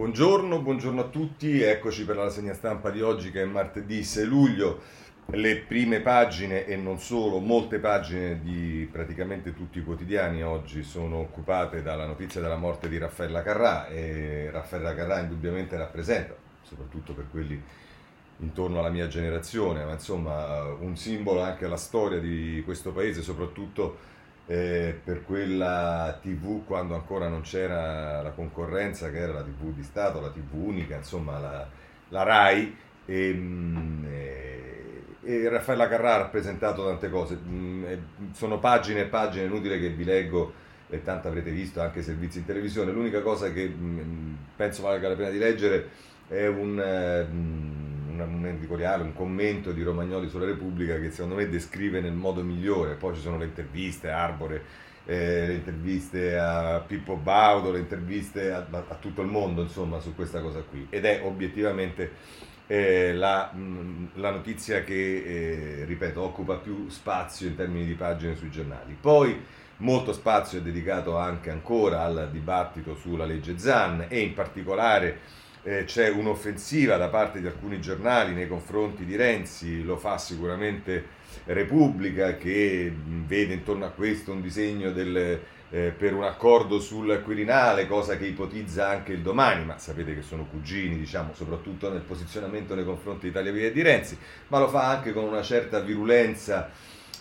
Buongiorno, buongiorno a tutti, eccoci per la rassegna stampa di oggi che è martedì 6 luglio. Le prime pagine e non solo, molte pagine di praticamente tutti i quotidiani oggi sono occupate dalla notizia della morte di Raffaella Carrà e Raffaella Carrà indubbiamente rappresenta, soprattutto per quelli intorno alla mia generazione, ma insomma un simbolo anche alla storia di questo paese, soprattutto eh, per quella TV quando ancora non c'era la concorrenza, che era la TV di Stato, la TV unica, insomma la, la RAI. E, ehm, e, e Raffaella Carrà ha rappresentato tante cose. Mm, sono pagine e pagine, inutile che vi leggo, e tanto avrete visto anche servizi in televisione. L'unica cosa che mm, penso valga la pena di leggere è un mm, un editoriale, un commento di Romagnoli sulla Repubblica che secondo me descrive nel modo migliore, poi ci sono le interviste a Arbore, eh, le interviste a Pippo Baudo, le interviste a, a, tutto il mondo insomma su questa cosa qui ed è obiettivamente eh, la, la, notizia che, eh, ripeto, occupa più spazio in termini di pagine sui giornali. Poi molto spazio è dedicato anche ancora al dibattito sulla legge Zan e in particolare eh, c'è un'offensiva da parte di alcuni giornali nei confronti di Renzi, lo fa sicuramente Repubblica che vede intorno a questo un disegno del, eh, per un accordo sul Quirinale, cosa che ipotizza anche il domani, ma sapete che sono cugini, diciamo, soprattutto nel posizionamento nei confronti di Italia Via di Renzi, ma lo fa anche con una certa virulenza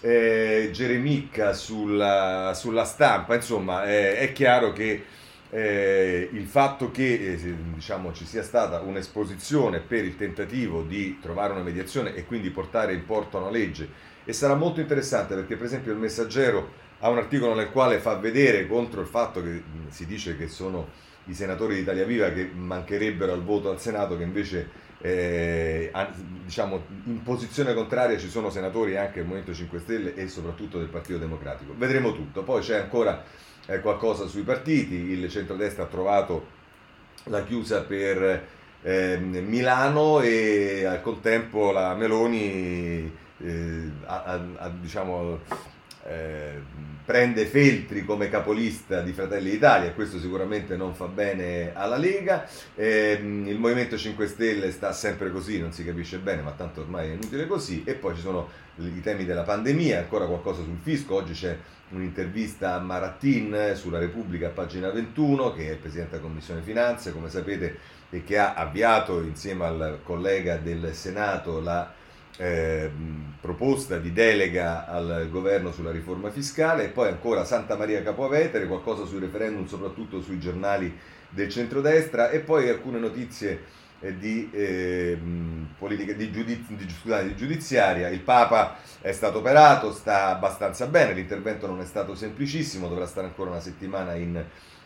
eh, geremicca sulla, sulla stampa, insomma eh, è chiaro che eh, il fatto che eh, diciamo, ci sia stata un'esposizione per il tentativo di trovare una mediazione e quindi portare in porto una legge e sarà molto interessante perché per esempio il messaggero ha un articolo nel quale fa vedere contro il fatto che si dice che sono i senatori di Italia Viva che mancherebbero al voto al Senato che invece eh, diciamo, in posizione contraria ci sono senatori anche del Movimento 5 Stelle e soprattutto del Partito Democratico. Vedremo tutto. Poi c'è ancora eh, qualcosa sui partiti, il centrodestra ha trovato la chiusa per eh, Milano e al contempo la Meloni eh, ha, ha, diciamo, eh, prende Feltri come capolista di Fratelli d'Italia, questo sicuramente non fa bene alla Lega, eh, il Movimento 5 Stelle sta sempre così, non si capisce bene, ma tanto ormai è inutile così, e poi ci sono i temi della pandemia, ancora qualcosa sul fisco, oggi c'è un'intervista a Marattin sulla Repubblica, pagina 21, che è il Presidente della Commissione Finanze, come sapete, e che ha avviato insieme al collega del Senato la eh, proposta di delega al governo sulla riforma fiscale e poi ancora Santa Maria Capovetere, qualcosa sui referendum, soprattutto sui giornali del centrodestra e poi alcune notizie di, eh, politica, di, giudiz, di, scusate, di, giudiziaria. Il Papa è stato operato, sta abbastanza bene, l'intervento non è stato semplicissimo, dovrà stare ancora una settimana in,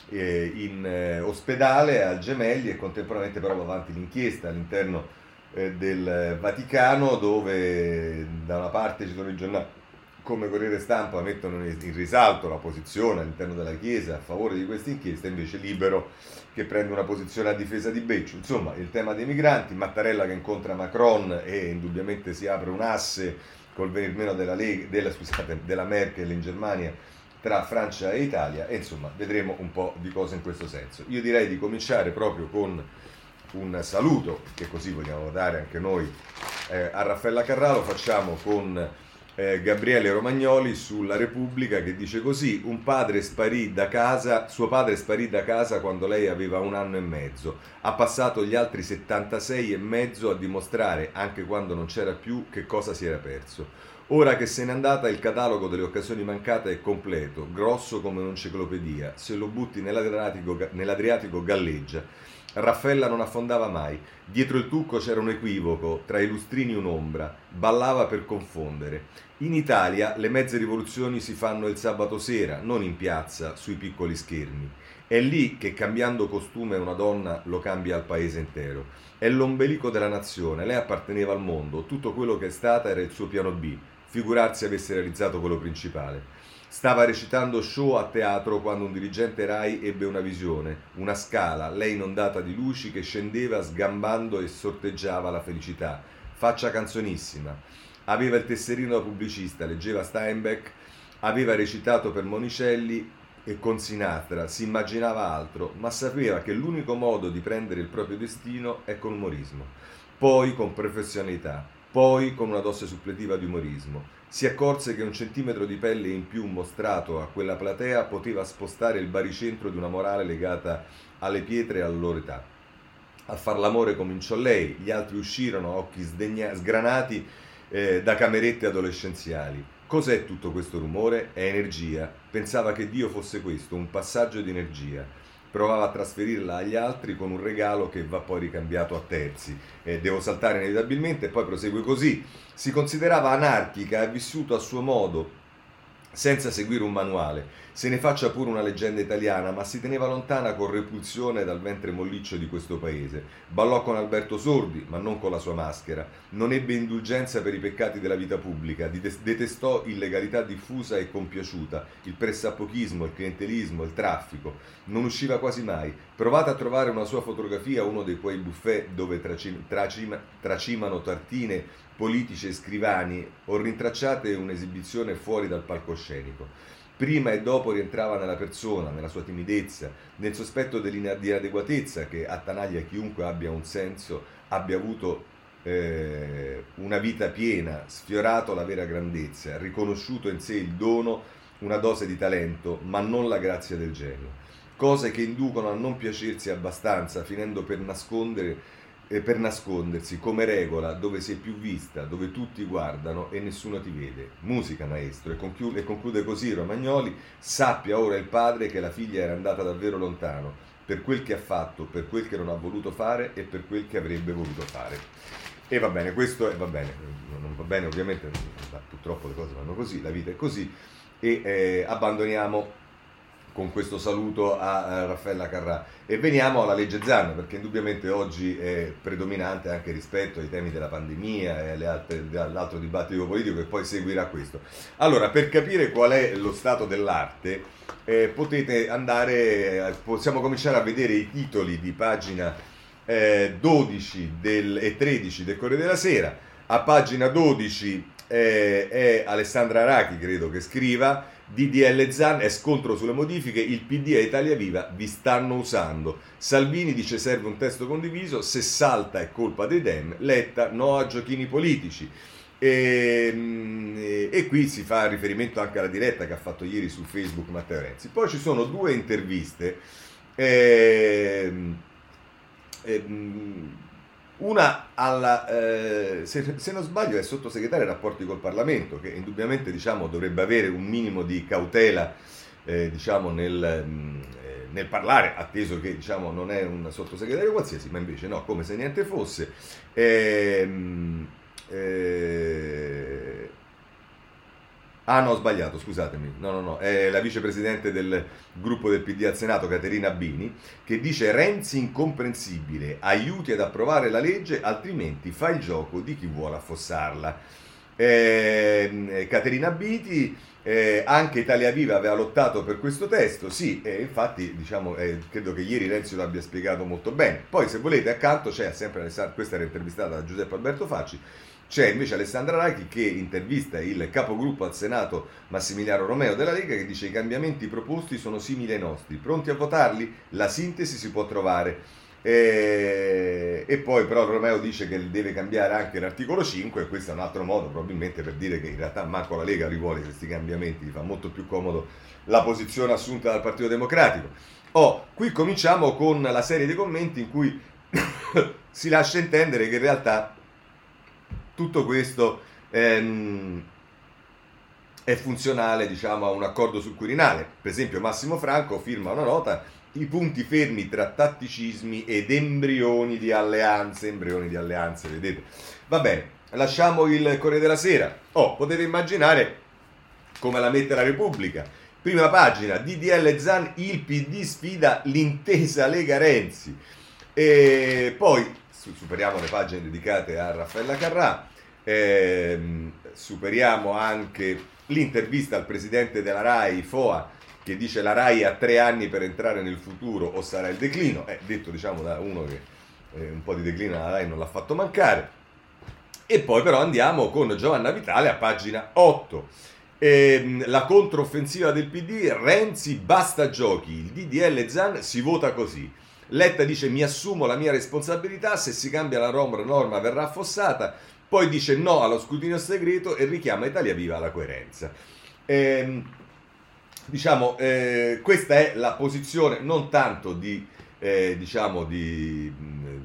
eh, in eh, ospedale al Gemelli e contemporaneamente però va avanti l'inchiesta all'interno eh, del Vaticano dove da una parte ci sono i giornali come Corriere Stampa mettono in risalto la posizione all'interno della Chiesa a favore di questa inchiesta, invece Libero che prende una posizione a difesa di Becciu. Insomma, il tema dei migranti, Mattarella che incontra Macron e indubbiamente si apre un asse col venir meno della, Lega, della, scusate, della Merkel in Germania tra Francia e Italia e insomma vedremo un po' di cose in questo senso. Io direi di cominciare proprio con un saluto che così vogliamo dare anche noi eh, a Raffaella Carrà, facciamo con eh, Gabriele Romagnoli sulla Repubblica che dice così, un padre sparì da casa, suo padre sparì da casa quando lei aveva un anno e mezzo, ha passato gli altri 76 e mezzo a dimostrare, anche quando non c'era più, che cosa si era perso. Ora che se n'è andata il catalogo delle occasioni mancate è completo, grosso come un'enciclopedia, se lo butti nell'Adriatico, nell'Adriatico galleggia Raffaella non affondava mai. Dietro il tucco c'era un equivoco, tra i lustrini un'ombra, ballava per confondere. In Italia le mezze rivoluzioni si fanno il sabato sera, non in piazza, sui piccoli schermi. È lì che cambiando costume una donna lo cambia al paese intero. È l'ombelico della nazione, lei apparteneva al mondo, tutto quello che è stata era il suo piano B, figurarsi avesse realizzato quello principale. Stava recitando show a teatro quando un dirigente Rai ebbe una visione, una scala, lei inondata di luci che scendeva sgambando e sorteggiava la felicità. Faccia canzonissima. Aveva il tesserino da pubblicista, leggeva Steinbeck, aveva recitato per Monicelli, e con Sinatra si immaginava altro, ma sapeva che l'unico modo di prendere il proprio destino è con umorismo, poi con professionalità, poi con una dose suppletiva di umorismo. Si accorse che un centimetro di pelle in più mostrato a quella platea poteva spostare il baricentro di una morale legata alle pietre e alla loro età. A far l'amore cominciò lei, gli altri uscirono a occhi sdegna- sgranati eh, da camerette adolescenziali. Cos'è tutto questo rumore? È energia. Pensava che Dio fosse questo, un passaggio di energia. Provava a trasferirla agli altri con un regalo che va poi ricambiato a terzi. Eh, devo saltare inevitabilmente e poi prosegue così. Si considerava anarchica, ha vissuto a suo modo, senza seguire un manuale. Se ne faccia pure una leggenda italiana, ma si teneva lontana con repulsione dal ventre molliccio di questo paese. Ballò con Alberto Sordi, ma non con la sua maschera. Non ebbe indulgenza per i peccati della vita pubblica, detestò illegalità diffusa e compiaciuta, il pressapochismo, il clientelismo, il traffico. Non usciva quasi mai. Provate a trovare una sua fotografia a uno di quei buffet dove tracim- tracim- tracimano tartine politici e scrivani o rintracciate un'esibizione fuori dal palcoscenico. Prima e dopo rientrava nella persona, nella sua timidezza, nel sospetto dell'inadeguatezza che attanaglia chiunque abbia un senso, abbia avuto eh, una vita piena, sfiorato la vera grandezza, riconosciuto in sé il dono, una dose di talento, ma non la grazia del genio. Cose che inducono a non piacersi abbastanza, finendo per nascondere eh, per nascondersi come regola dove sei più vista, dove tutti guardano e nessuno ti vede. Musica, maestro. E conclude, e conclude così Romagnoli, sappia ora il padre che la figlia era andata davvero lontano, per quel che ha fatto, per quel che non ha voluto fare e per quel che avrebbe voluto fare. E va bene, questo è, va bene, non va bene ovviamente, purtroppo le cose vanno così, la vita è così, e eh, abbandoniamo con questo saluto a Raffaella Carrà. E veniamo alla legge Zan, perché indubbiamente oggi è predominante anche rispetto ai temi della pandemia e altre, all'altro dibattito politico che poi seguirà questo. Allora, per capire qual è lo stato dell'arte, eh, potete andare, possiamo cominciare a vedere i titoli di pagina eh, 12 del, e 13 del Corriere della Sera. A pagina 12 eh, è Alessandra Arachi, credo che scriva DDL Zan è scontro sulle modifiche, il PD e Italia Viva vi stanno usando. Salvini dice serve un testo condiviso, se salta è colpa dei Dem, Letta no a giochini politici. E, ehm, e, qui si fa riferimento anche alla diretta che ha fatto ieri su Facebook Matteo Renzi. Poi ci sono due interviste. Eh, eh, una alla, eh, se, se, non sbaglio, è sottosegretario ai rapporti col Parlamento, che indubbiamente diciamo, dovrebbe avere un minimo di cautela eh, diciamo, nel, mm, eh, nel, parlare, atteso che diciamo, non è un sottosegretario qualsiasi, ma invece no, come se niente fosse. Ehm, eh, Ah no, ho sbagliato, scusatemi. No, no, no, è la vicepresidente del gruppo del PD al Senato, Caterina Bini, che dice Renzi incomprensibile, aiuti ad approvare la legge, altrimenti fa il gioco di chi vuole affossarla. Eh, Caterina Biti, eh, anche Italia Viva aveva lottato per questo testo, sì, e infatti diciamo, eh, credo che ieri Renzi lo abbia spiegato molto bene. Poi se volete accanto c'è sempre, questa era intervistata da Giuseppe Alberto Facci, c'è invece Alessandra Rachi che intervista il capogruppo al Senato Massimiliano Romeo della Lega che dice i cambiamenti proposti sono simili ai nostri, pronti a votarli? La sintesi si può trovare. E, e, poi però Romeo dice che deve cambiare anche l'articolo 5 e questo è un altro modo probabilmente per dire che in realtà manco la Lega rivuole questi cambiamenti, gli fa molto più comodo la posizione assunta dal Partito Democratico. Oh, qui cominciamo con la serie di commenti in cui si lascia intendere che in realtà tutto questo ehm, è funzionale diciamo, a un accordo sul Quirinale. Per esempio Massimo Franco firma una nota i punti fermi tra tatticismi ed embrioni di alleanze, embrioni di alleanze, vedete. Va bene, lasciamo il Corriere della Sera. Oh, potete immaginare come la mette la Repubblica. Prima pagina, DDL Zan, il PD sfida l'intesa Lega Renzi. E poi superiamo le pagine dedicate a Raffaella Carrà, ehm, superiamo anche l'intervista al presidente della RAI, Foa, che dice la RAI ha tre anni per entrare nel futuro o sarà il declino, è detto diciamo da uno che eh, un po' di declino alla RAI non l'ha fatto mancare. E poi però andiamo con Giovanna Vitale a pagina 8. Ehm, la controffensiva del PD, Renzi basta giochi, il DDL Zan si vota così. Letta dice mi assumo la mia responsabilità, se si cambia la norma verrà affossata, poi dice no allo scrutinio segreto e richiama Italia Viva alla coerenza. Ehm, diciamo, eh, questa è la posizione non tanto di, eh, diciamo di,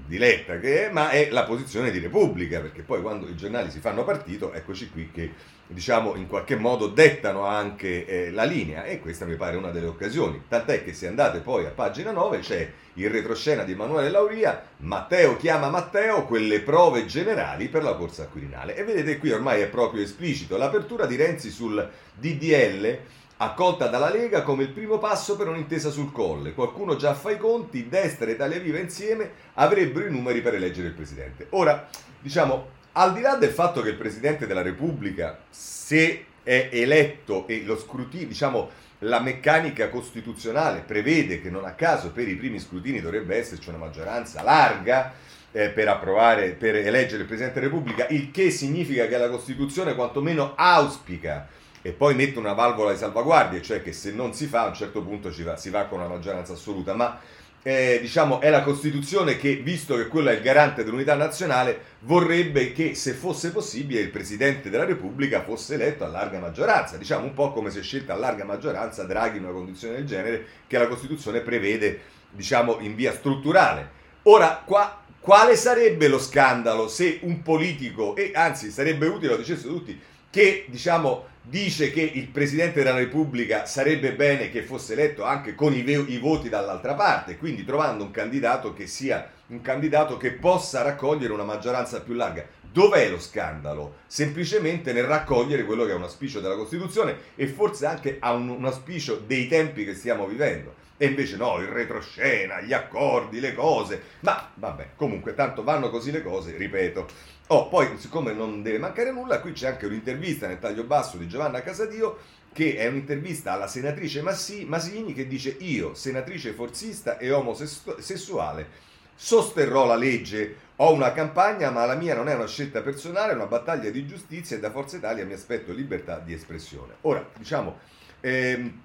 di Letta, è, ma è la posizione di Repubblica, perché poi quando i giornali si fanno partito, eccoci qui che diciamo in qualche modo dettano anche eh, la linea e questa mi pare una delle occasioni. Tant'è che se andate poi a pagina 9 c'è il retroscena di Emanuele Lauria, Matteo chiama Matteo, quelle prove generali per la corsa al Quirinale. E vedete qui ormai è proprio esplicito l'apertura di Renzi sul DDL accolta dalla Lega come il primo passo per un'intesa sul colle. Qualcuno già fa i conti, destra e Italia Viva insieme avrebbero i numeri per eleggere il Presidente. Ora, diciamo, al di là del fatto che il Presidente della Repubblica, se è eletto e lo scrutinio, diciamo, la meccanica costituzionale prevede che non a caso per i primi scrutini dovrebbe esserci una maggioranza larga eh, per approvare, per eleggere il Presidente della Repubblica, il che significa che la Costituzione quantomeno auspica e poi mette una valvola di salvaguardia, cioè che se non si fa a un certo punto va, si va con una maggioranza assoluta, ma eh, diciamo, è la Costituzione che, visto che quello è il garante dell'unità nazionale, vorrebbe che, se fosse possibile, il Presidente della Repubblica fosse eletto a larga maggioranza. Diciamo un po' come se scelta a larga maggioranza Draghi in una condizione del genere che la Costituzione prevede, diciamo, in via strutturale. Ora, qua, quale sarebbe lo scandalo se un politico, e anzi sarebbe utile, lo dicessero tutti, che, diciamo, dice che il Presidente della Repubblica sarebbe bene che fosse eletto anche con i, i, voti dall'altra parte, quindi trovando un candidato che sia un candidato che possa raccogliere una maggioranza più larga. Dov'è lo scandalo? Semplicemente nel raccogliere quello che è un auspicio della Costituzione e forse anche a un, un auspicio dei tempi che stiamo vivendo. E invece no, il retroscena, gli accordi, le cose. Ma vabbè, comunque tanto vanno così le cose, ripeto. Oh, poi siccome non deve mancare nulla, qui c'è anche un'intervista nel taglio basso di Giovanna Casadio che è un'intervista alla senatrice Massi, Masini che dice io, senatrice forzista e omosessuale, sosterrò la legge, ho una campagna ma la mia non è una scelta personale, è una battaglia di giustizia e da Forza Italia mi aspetto libertà di espressione. Ora, diciamo, ehm,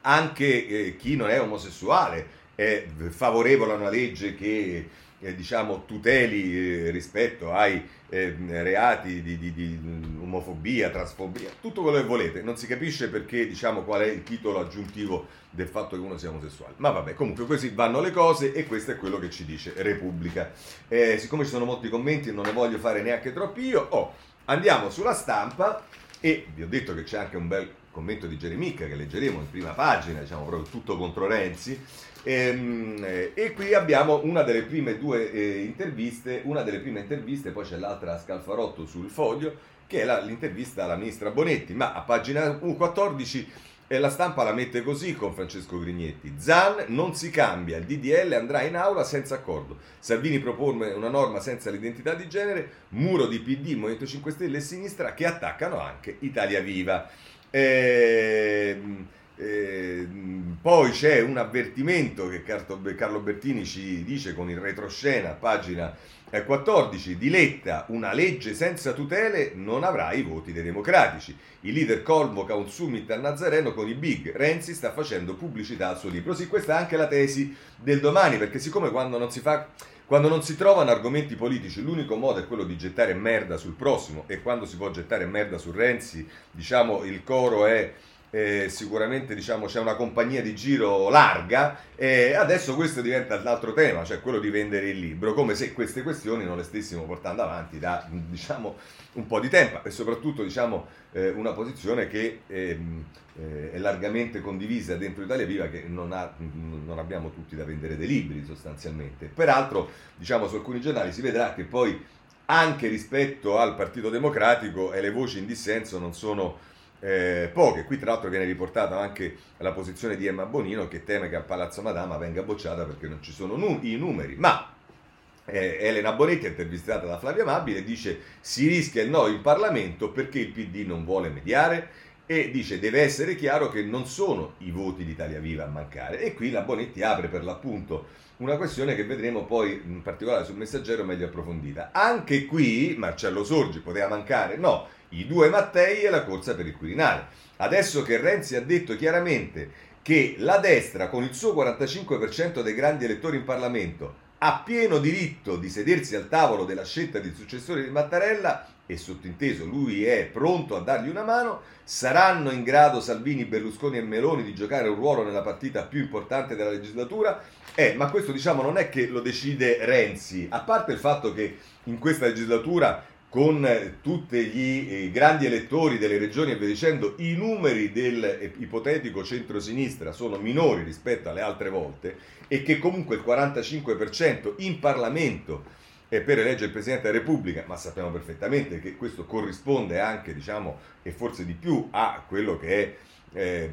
anche eh, chi non è omosessuale è favorevole a una legge che eh, diciamo, tuteli eh, rispetto ai eh, reati di, di, di, omofobia, transfobia, tutto quello che volete. Non si capisce perché, diciamo, qual è il titolo aggiuntivo del fatto che uno sia omosessuale. Ma vabbè, comunque così vanno le cose e questo è quello che ci dice Repubblica. Eh, siccome ci sono molti commenti, non ne voglio fare neanche troppi io. Oh, andiamo sulla stampa e vi ho detto che c'è anche un bel commento di Geremicca che leggeremo in prima pagina, diciamo proprio tutto contro Renzi. E, ehm, e qui abbiamo una delle prime due eh, interviste, una delle prime interviste, poi c'è l'altra a Scalfarotto sul foglio, che è la, l'intervista alla ministra Bonetti, ma a pagina 14 eh, la stampa la mette così con Francesco Grignetti. Zan non si cambia, il DDL andrà in aula senza accordo. Salvini propone una norma senza l'identità di genere, muro di PD, Movimento 5 Stelle e sinistra che attaccano anche Italia Viva. Eh, eh, poi c'è un avvertimento che Carlo Bertini ci dice con il retroscena, pagina 14, di Letta, una legge senza tutele non avrà i voti dei democratici. Il leader convoca un summit a Nazareno con i big. Renzi sta facendo pubblicità al suo libro. Sì, questa è anche la tesi del domani, perché siccome quando non si fa quando non si trovano argomenti politici, l'unico modo è quello di gettare merda sul prossimo e quando si può gettare merda su Renzi, diciamo il coro è eh, sicuramente diciamo, c'è una compagnia di giro larga e adesso questo diventa l'altro tema, cioè quello di vendere il libro, come se queste questioni non le stessimo portando avanti da diciamo, un po' di tempo e soprattutto diciamo, eh, una posizione che ehm, eh, è largamente condivisa dentro Italia Viva che non, ha, non, abbiamo tutti da vendere dei libri sostanzialmente. Peraltro diciamo, su alcuni giornali si vedrà che poi anche rispetto al Partito Democratico e le voci in dissenso non sono eh, poche. Qui tra l'altro viene riportata anche la posizione di Emma Bonino che teme che a Palazzo Madama venga bocciata perché non ci sono nu- i numeri, ma eh, Elena Bonetti, intervistata da Flavia Amabile, dice si rischia il no in Parlamento perché il PD non vuole mediare e dice deve essere chiaro che non sono i voti di Italia Viva a mancare e qui la Bonetti apre per l'appunto una questione che vedremo poi in particolare sul messaggero meglio approfondita. Anche qui Marcello Sorgi poteva mancare? No, i due Mattei e la corsa per il Quirinale. Adesso che Renzi ha detto chiaramente che la destra con il suo 45% dei grandi elettori in Parlamento ha pieno diritto di sedersi al tavolo della scelta di successore di Mattarella e sottinteso lui è pronto a dargli una mano, saranno in grado Salvini, Berlusconi e Meloni di giocare un ruolo nella partita più importante della legislatura? Eh, ma questo diciamo non è che lo decide Renzi, a parte il fatto che in questa legislatura con tutti gli grandi elettori delle regioni e via dicendo, i numeri del eh, ipotetico centro-sinistra sono minori rispetto alle altre volte e che comunque il 45% in Parlamento per eleggere il Presidente della Repubblica, ma sappiamo perfettamente che questo corrisponde anche, diciamo, e forse di più a quello che è eh,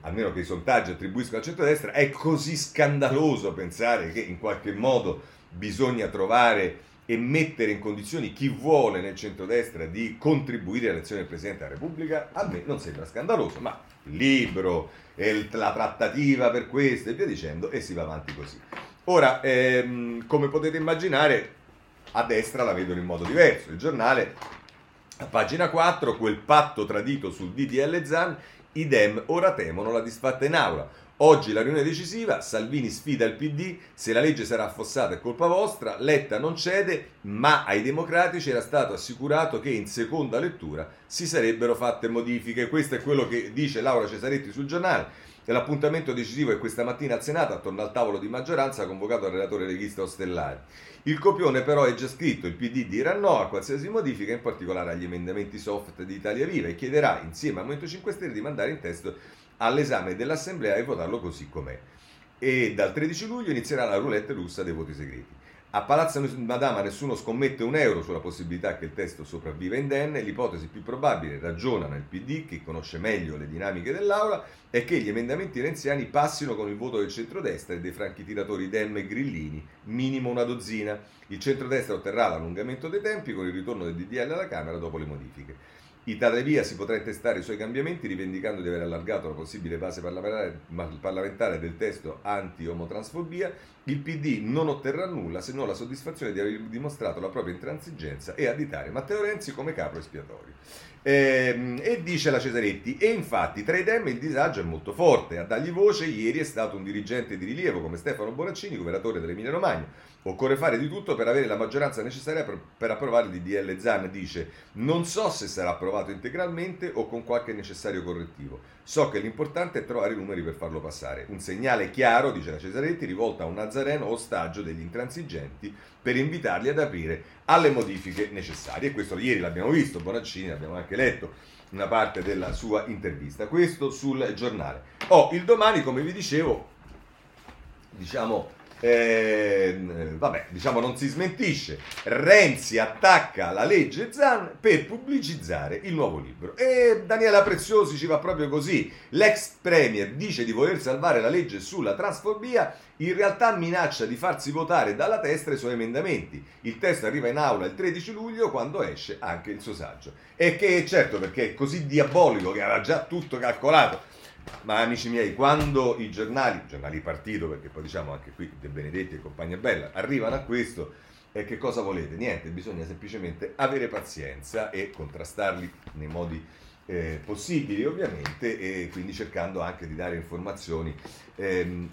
almeno che i sondaggi attribuiscono al centrodestra, è così scandaloso pensare che in qualche modo bisogna trovare e mettere in condizioni chi vuole nel centrodestra di contribuire all'elezione del Presidente della Repubblica, a me non sembra scandaloso, ma il libro, la trattativa per questo e via dicendo, e si va avanti così. Ora, ehm, come potete immaginare, a destra la vedono in modo diverso. Il giornale, a pagina 4, quel patto tradito sul DDL Zan, i Dem ora temono la disfatta in aula. Oggi la riunione decisiva, Salvini sfida il PD, se la legge sarà affossata è colpa vostra, Letta non cede, ma ai democratici era stato assicurato che in seconda lettura si sarebbero fatte modifiche. Questo è quello che dice Laura Cesaretti sul giornale. L'appuntamento decisivo è questa mattina al Senato, attorno al tavolo di maggioranza, convocato dal relatore leghista Ostellari. Il copione però è già scritto, il PD dirà no a qualsiasi modifica, in particolare agli emendamenti soft di Italia Viva, e chiederà insieme al Movimento 5 Stelle di mandare in testo all'esame dell'Assemblea e votarlo così com'è. E dal 13 luglio inizierà la roulette russa dei voti segreti. A Palazzo Madama nessuno scommette un euro sulla possibilità che il testo sopravviva indenne, l'ipotesi più probabile, ragiona nel PD, che conosce meglio le dinamiche dell'Aula, è che gli emendamenti renziani passino con il voto del centrodestra e dei franchi tiratori Dem e Grillini, minimo una dozzina. Il centrodestra otterrà l'allungamento dei tempi con il ritorno del DDL alla Camera dopo le modifiche. Italia Via si potrà intestare i suoi cambiamenti rivendicando di aver allargato la possibile base parlamentare, parlamentare del testo anti-omotransfobia. Il PD non otterrà nulla se non la soddisfazione di aver dimostrato la propria intransigenza e additare Matteo Renzi come capo espiatorio. Eh, e dice la Cesaretti, e infatti tra i dem il disagio è molto forte. A dargli voce ieri è stato un dirigente di rilievo come Stefano Bonaccini, governatore dell'Emilia Romagna. Occorre fare di tutto per avere la maggioranza necessaria per, per approvare il DDL Zan, dice. Non so se sarà approvato integralmente o con qualche necessario correttivo. So che l'importante è trovare i numeri per farlo passare. Un segnale chiaro, dice la Cesaretti, rivolta a un Nazareno ostaggio degli intransigenti per invitarli ad aprire alle modifiche necessarie. E questo ieri l'abbiamo visto, Bonaccini, abbiamo anche letto una parte della sua intervista. Questo sul giornale. Oh, il domani, come vi dicevo, diciamo eh, vabbè, diciamo non si smentisce. Renzi attacca la legge Zan per pubblicizzare il nuovo libro. E Daniela Preziosi ci va proprio così. L'ex premier dice di voler salvare la legge sulla transfobia, in realtà minaccia di farsi votare dalla testa i suoi emendamenti. Il testo arriva in aula il 13 luglio quando esce anche il suo saggio. E che certo perché è così diabolico che aveva già tutto calcolato ma amici miei, quando i giornali, giornali partito, perché poi diciamo anche qui De Benedetti e compagnia bella, arrivano a questo, eh, che cosa volete? Niente, bisogna semplicemente avere pazienza e contrastarli nei modi eh, possibili ovviamente e quindi cercando anche di dare informazioni ehm,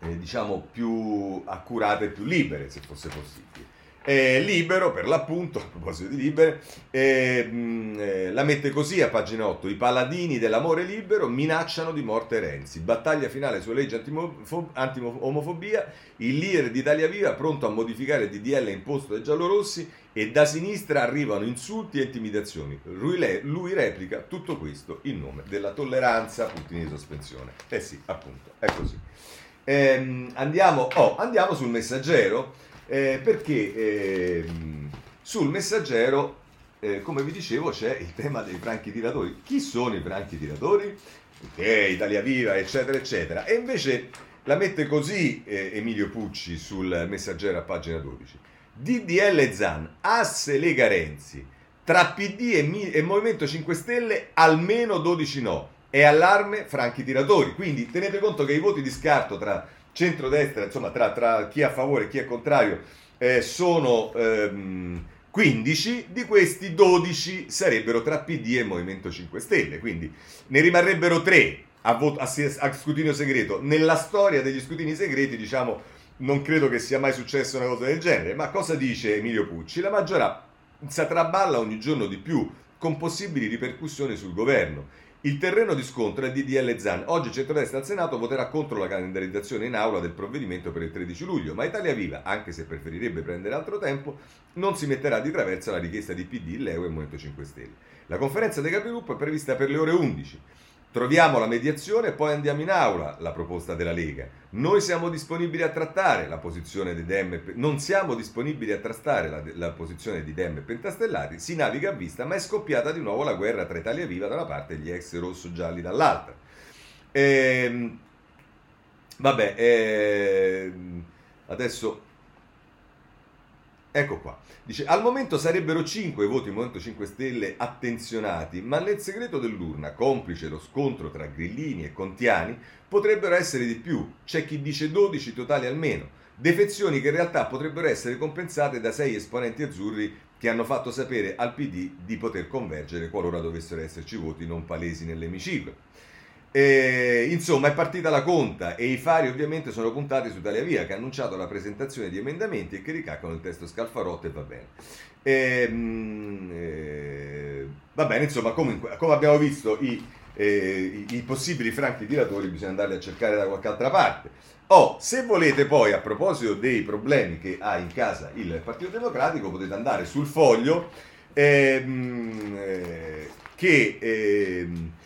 eh, diciamo più accurate e più libere se fosse possibile. Eh, libero, per l'appunto, a proposito di libere, eh, mh, eh, la mette così a pagina 8. I paladini dell'amore libero minacciano di morte Renzi. Battaglia finale sulla legge anti-omofobia. Il leader di Italia Viva pronto a modificare il DDL imposto dai giallorossi e da sinistra arrivano insulti e intimidazioni. Lui, le, lui replica tutto questo in nome della tolleranza, puntini di sospensione. Eh sì, appunto, è così. Ehm, andiamo, oh, andiamo sul messaggero eh, perché eh, sul messaggero, eh, come vi dicevo, c'è il tema dei franchi tiratori. Chi sono i franchi tiratori? Ok, Italia Viva, eccetera, eccetera. E invece la mette così eh, Emilio Pucci sul messaggero a pagina 12. DDL Zan, asse Lega Renzi, tra PD e, Mi- e Movimento 5 Stelle almeno 12 no. È allarme franchi tiratori. Quindi tenete conto che i voti di scarto tra centrodestra, insomma tra, tra chi è a favore e chi è contrario, eh, sono ehm, 15, di questi 12 sarebbero tra PD e Movimento 5 Stelle, quindi ne rimarrebbero 3 a, voto, a, a scrutinio segreto. Nella storia degli scrutini segreti, diciamo, non credo che sia mai successa una cosa del genere, ma cosa dice Emilio Pucci? La maggioranza traballa ogni giorno di più, con possibili ripercussioni sul governo. Il terreno di scontro è il DDL Zan. Oggi il centrodestra al Senato voterà contro la calendarizzazione in aula del provvedimento per il 13 luglio, ma Italia Viva, anche se preferirebbe prendere altro tempo, non si metterà di traverso alla richiesta di PD, Leo e Movimento 5 Stelle. La conferenza dei capigruppo è prevista per le ore 11. Troviamo la mediazione e poi andiamo in aula la proposta della Lega. Noi siamo disponibili a trattare la posizione di Dem, non siamo disponibili a trattare la, la posizione di Dem e Pentastellati, si naviga a vista, ma è scoppiata di nuovo la guerra tra Italia Viva da una parte e gli ex rosso-gialli dall'altra. Ehm, vabbè, ehm, adesso ecco qua. Dice, al momento sarebbero 5 i voti Movimento 5 Stelle attenzionati, ma nel segreto dell'urna, complice lo scontro tra grillini e contiani, potrebbero essere di più. C'è chi dice 12 totali almeno. Defezioni che in realtà potrebbero essere compensate da 6 esponenti azzurri che hanno fatto sapere al PD di poter convergere qualora dovessero esserci voti non palesi nell'emiciclo. E, insomma, è partita la conta e i fari ovviamente sono puntati su Italia Via che ha annunciato la presentazione di emendamenti e che ricaccano il testo Scalfarotto e va bene. E, ehm, e, va bene, insomma, comunque, come abbiamo visto, i, eh, i, i possibili franchi tiratori bisogna andarli a cercare da qualche altra parte. Oh, se volete poi, a proposito dei problemi che ha in casa il Partito Democratico, potete andare sul foglio ehm, eh, che... Ehm, eh,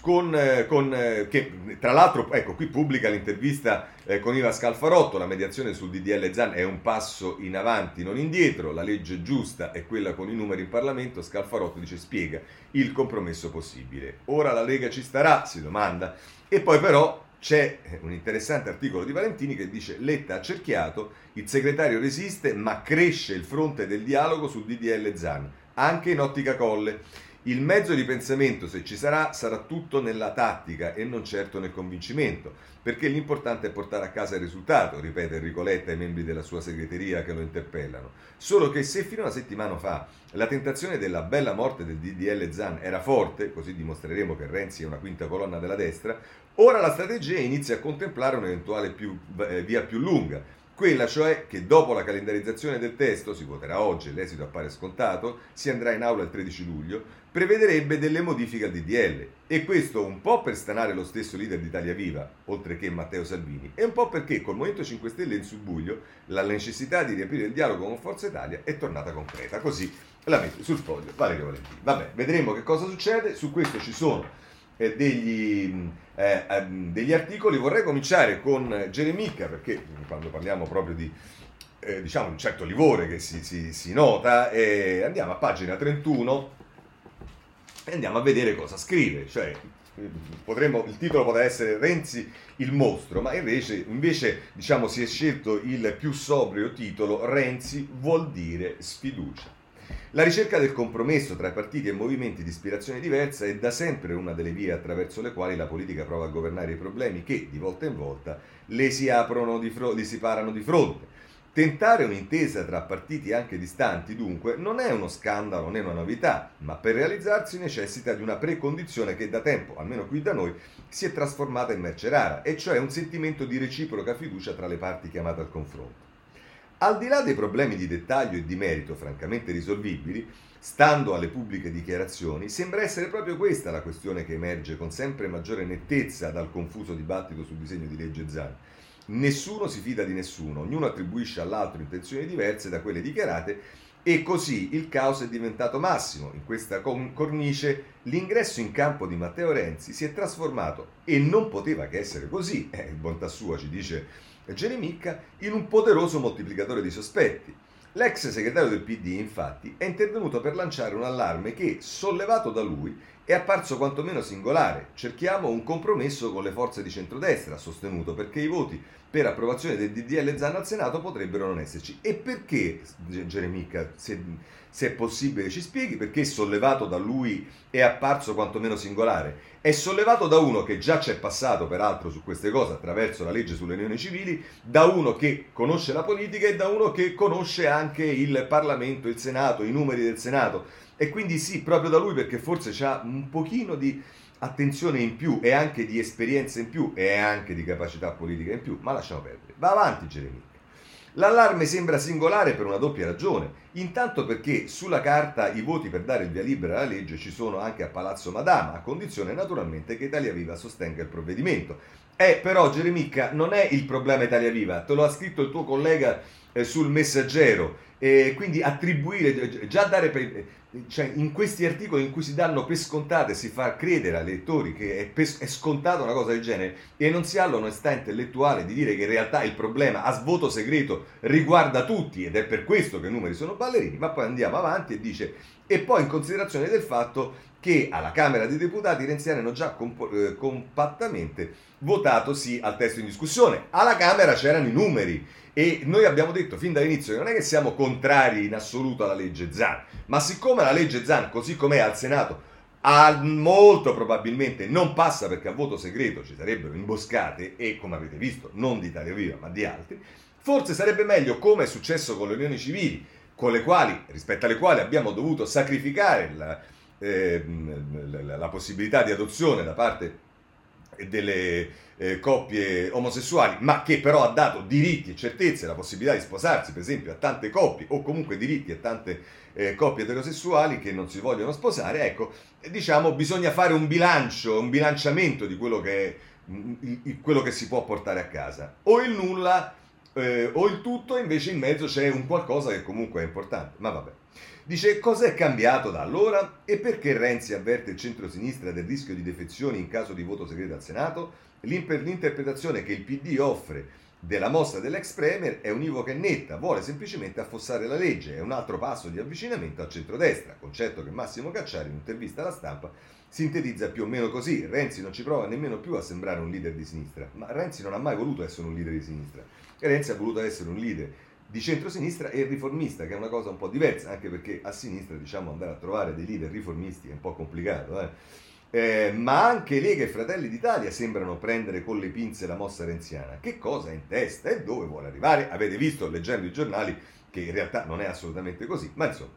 con, eh, con, eh, che tra l'altro, ecco, qui pubblica l'intervista eh, con Iva Scalfarotto, la mediazione sul DDL Zan è un passo in avanti, non indietro, la legge giusta è quella con i numeri in Parlamento, Scalfarotto dice spiega il compromesso possibile. Ora la Lega ci starà, si domanda, e poi però c'è un interessante articolo di Valentini che dice Letta ha cerchiato, il segretario resiste ma cresce il fronte del dialogo sul DDL Zan, anche in ottica colle. Il mezzo di pensamento, se ci sarà, sarà tutto nella tattica e non certo nel convincimento, perché l'importante è portare a casa il risultato, ripete Enrico Letta ai membri della sua segreteria che lo interpellano. Solo che se fino a una settimana fa la tentazione della bella morte del DDL Zan era forte, così dimostreremo che Renzi è una quinta colonna della destra, ora la strategia inizia a contemplare un'eventuale più, eh, via più lunga, quella cioè che dopo la calendarizzazione del testo, si voterà oggi, l'esito appare scontato, si andrà in aula il 13 luglio, prevederebbe delle modifiche al DDL. E questo un po' per stanare lo stesso leader di Italia Viva, oltre che Matteo Salvini, e un po' perché col Movimento 5 Stelle in subbuglio la necessità di riaprire il dialogo con Forza Italia è tornata concreta. Così la metto sul foglio Valerio Valentini. Vabbè, vedremo che cosa succede, su questo ci sono eh, degli, eh, ehm, degli, articoli. Vorrei cominciare con Geremica, perché quando parliamo proprio di eh, diciamo un certo livore che si, si, si nota, andiamo a pagina 31 e andiamo a vedere cosa scrive. Cioè, potremmo, il titolo potrebbe essere Renzi il mostro, ma invece, invece diciamo, si è scelto il più sobrio titolo Renzi vuol dire sfiducia. La ricerca del compromesso tra partiti e movimenti di ispirazione diversa è da sempre una delle vie attraverso le quali la politica prova a governare i problemi che, di volta in volta, le si aprono di fronte, li si parano di fronte. Tentare un'intesa tra partiti anche distanti, dunque, non è uno scandalo, è una novità, ma per realizzarsi necessita di una precondizione che da tempo, almeno qui da noi, si è trasformata in merce rara, e cioè un sentimento di reciproca fiducia tra le parti chiamate al confronto. Al di là dei problemi di dettaglio e di merito francamente risolvibili, stando alle pubbliche dichiarazioni, sembra essere proprio questa la questione che emerge con sempre maggiore nettezza dal confuso dibattito sul disegno di legge Zan. Nessuno si fida di nessuno, ognuno attribuisce all'altro intenzioni diverse da quelle dichiarate e così il caos è diventato massimo. In questa cornice l'ingresso in campo di Matteo Renzi si è trasformato, e non poteva che essere così, eh, bontà sua ci dice Geremicca in un poderoso moltiplicatore di sospetti. L'ex segretario del PD, infatti, è intervenuto per lanciare un allarme che, sollevato da lui, è apparso quantomeno singolare. Cerchiamo un compromesso con le forze di centrodestra, ha sostenuto, perché i voti per approvazione del DDL Zan al Senato potrebbero non esserci. E perché, Geremica, se, se, è possibile ci spieghi, perché sollevato da lui è apparso quantomeno singolare? È sollevato da uno che già c'è passato peraltro su queste cose attraverso la legge sulle unioni civili, da uno che conosce la politica e da uno che conosce anche il Parlamento, il Senato, i numeri del Senato e quindi sì, proprio da lui perché forse ha un pochino di attenzione in più e anche di esperienza in più e anche di capacità politica in più, ma lasciamo perdere. Va avanti Geremica. L'allarme sembra singolare per una doppia ragione. Intanto perché sulla carta i voti per dare il via libera alla legge ci sono anche a Palazzo Madama, a condizione naturalmente che Italia Viva sostenga il provvedimento. Eh, però Geremica non è il problema Italia Viva, te lo ha scritto il tuo collega eh, sul messaggero. E quindi attribuire, già dare per, cioè, in questi articoli in cui si danno per scontate, si fa credere ai lettori che è, per, è scontata una cosa del genere e non si ha l'onestà intellettuale di dire che in realtà il problema a svoto segreto riguarda tutti ed è per questo che i numeri sono ballerini, ma poi andiamo avanti e dice e poi in considerazione del fatto che alla Camera dei Deputati i renziani hanno già comp- eh, compattamente votato sì al testo in discussione. Alla Camera c'erano i numeri e noi abbiamo detto fin dall'inizio che non è che siamo contrari in assoluto alla legge Zan, ma siccome la legge Zan, così com'è al Senato, molto probabilmente non passa perché a voto segreto ci sarebbero imboscate e come avete visto non di Italia Viva ma di altri, forse sarebbe meglio come è successo con le unioni civili, quali, rispetto alle quali abbiamo dovuto sacrificare la, eh, la possibilità di adozione da parte delle eh, coppie omosessuali, ma che però ha dato diritti e certezze, la possibilità di sposarsi, per esempio, a tante coppie, o comunque diritti a tante eh, coppie eterosessuali che non si vogliono sposare, ecco, diciamo, bisogna fare un bilancio, un bilanciamento di quello che, è, mm, quello che si può portare a casa. O il nulla, eh, o il tutto, invece in mezzo c'è un qualcosa che comunque è importante, ma vabbè. Dice cos'è cambiato da allora e perché Renzi avverte il centro-sinistra del rischio di defezioni in caso di voto segreto al Senato? L'interpretazione che il PD offre della mossa dell'ex premier è univoca e netta, vuole semplicemente affossare la legge, è un altro passo di avvicinamento al centrodestra, concetto che Massimo Cacciari in un'intervista alla stampa sintetizza più o meno così, Renzi non ci prova nemmeno più a sembrare un leader di sinistra, ma Renzi non ha mai voluto essere un leader di sinistra, Renzi ha voluto essere un leader di centrosinistra e riformista, che è una cosa un po' diversa, anche perché a sinistra diciamo andare a trovare dei leader riformisti è un po' complicato. Eh? Eh, ma anche Lega e Fratelli d'Italia sembrano prendere con le pinze la mossa renziana. Che cosa ha in testa e dove vuole arrivare? Avete visto leggendo i giornali che in realtà non è assolutamente così, ma insomma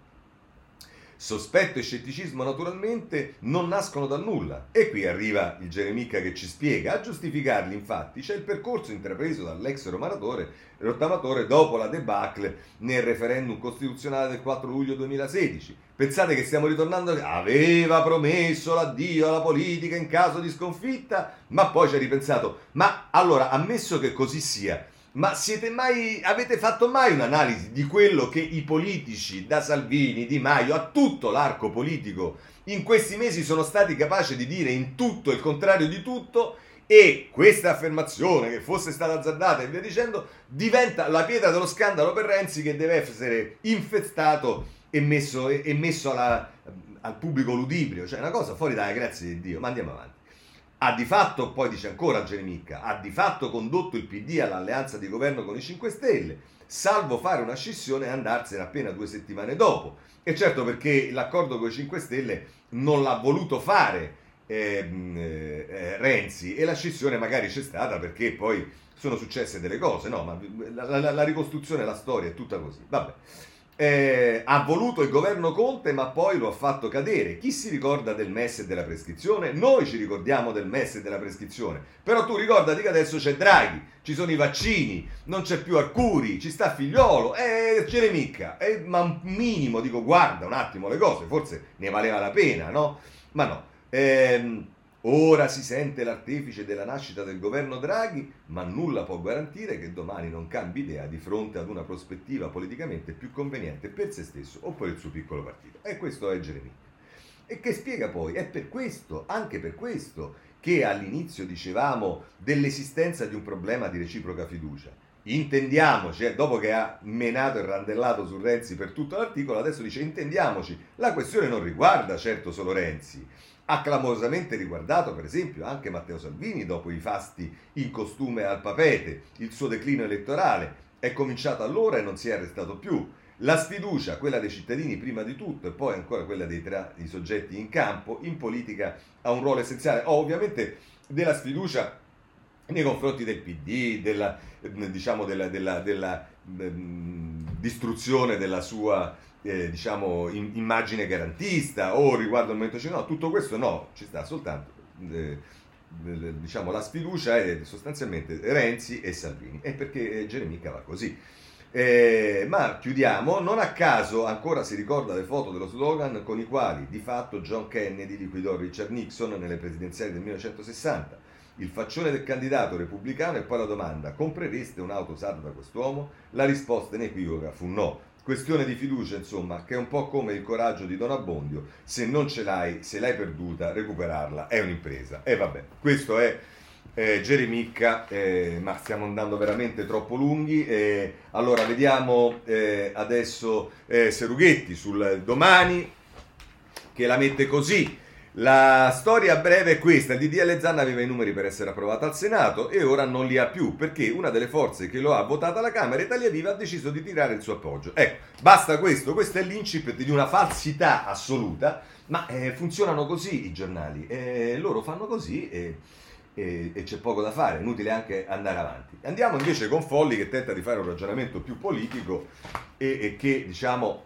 Sospetto e scetticismo naturalmente non nascono dal nulla. E qui arriva il Geremica che ci spiega. A giustificarli infatti c'è il percorso intrapreso dall'ex rottamatore dopo la debacle nel referendum costituzionale del 4 luglio 2016. Pensate che stiamo ritornando... Aveva promesso l'addio alla politica in caso di sconfitta, ma poi ci ha ripensato. Ma allora, ammesso che così sia, ma mai, avete fatto mai un'analisi di quello che i politici, da Salvini, Di Maio, a tutto l'arco politico, in questi mesi sono stati capaci di dire in tutto il contrario di tutto? E questa affermazione, che fosse stata azzardata e via dicendo, diventa la pietra dello scandalo per Renzi che deve essere infestato e messo, e messo alla, al pubblico ludibrio. Cioè, una cosa fuori dalla grazia di Dio. Ma andiamo avanti ha di fatto, poi dice ancora Geremicca, ha di fatto condotto il PD all'alleanza di governo con i 5 Stelle, salvo fare una scissione e andarsene appena due settimane dopo. E certo perché l'accordo con i 5 Stelle non l'ha voluto fare ehm, eh, eh, Renzi e la scissione magari c'è stata perché poi sono successe delle cose, no, ma la, la, la ricostruzione, la storia è tutta così. Vabbè eh, ha voluto il governo Conte ma poi lo ha fatto cadere. Chi si ricorda del MES e della prescrizione? Noi ci ricordiamo del MES e della prescrizione, però tu ricordati che adesso c'è Draghi, ci sono i vaccini, non c'è più Arcuri, ci sta Figliolo, e eh, Ceremicca, eh, ma un minimo dico guarda un attimo le cose, forse ne valeva la pena, no? Ma no. Ehm, Ora si sente l'artefice della nascita del governo Draghi, ma nulla può garantire che domani non cambi idea di fronte ad una prospettiva politicamente più conveniente per se stesso o per il suo piccolo partito. E questo è Geremia. E che spiega poi, è per questo, anche per questo, che all'inizio dicevamo dell'esistenza di un problema di reciproca fiducia. Intendiamoci, eh, dopo che ha menato e randellato su Renzi per tutto l'articolo, adesso dice intendiamoci, la questione non riguarda certo solo Renzi, ha clamorosamente riguardato per esempio anche Matteo Salvini dopo i fasti in costume al papete, il suo declino elettorale, è cominciato allora e non si è arrestato più. La sfiducia, quella dei cittadini prima di tutto e poi ancora quella dei, tra, dei soggetti in campo, in politica ha un ruolo essenziale. Oh, ovviamente della sfiducia nei confronti del PD, della, diciamo, della, della, della mh, distruzione della sua eh, diciamo, in, immagine garantista o riguardo al Movimento 5 no, tutto questo no, ci sta soltanto eh, diciamo, la sfiducia è sostanzialmente Renzi e Salvini, e perché Geremica va così. Eh, ma chiudiamo, non a caso ancora si ricorda le foto dello slogan con i quali di fatto John Kennedy liquidò Richard Nixon nelle presidenziali del 1960. Il faccione del candidato repubblicano e poi la domanda: comprereste un'auto usata da quest'uomo? La risposta inequivoca fu no. Questione di fiducia, insomma, che è un po' come il coraggio di Don Abbondio, se non ce l'hai, se l'hai perduta, recuperarla è un'impresa. E vabbè, questo è eh, Geremicca, eh, ma stiamo andando veramente troppo lunghi. Eh, allora, vediamo eh, adesso eh, Serughetti sul domani, che la mette così. La storia breve è questa, il DDL Zanna aveva i numeri per essere approvato al Senato e ora non li ha più perché una delle forze che lo ha votato alla Camera, Italia Viva, ha deciso di tirare il suo appoggio. Ecco, basta questo, questo è l'incipit di una falsità assoluta, ma eh, funzionano così i giornali, eh, loro fanno così e, e, e, c'è poco da fare, è inutile anche andare avanti. Andiamo invece con Folli che tenta di fare un ragionamento più politico e, e che diciamo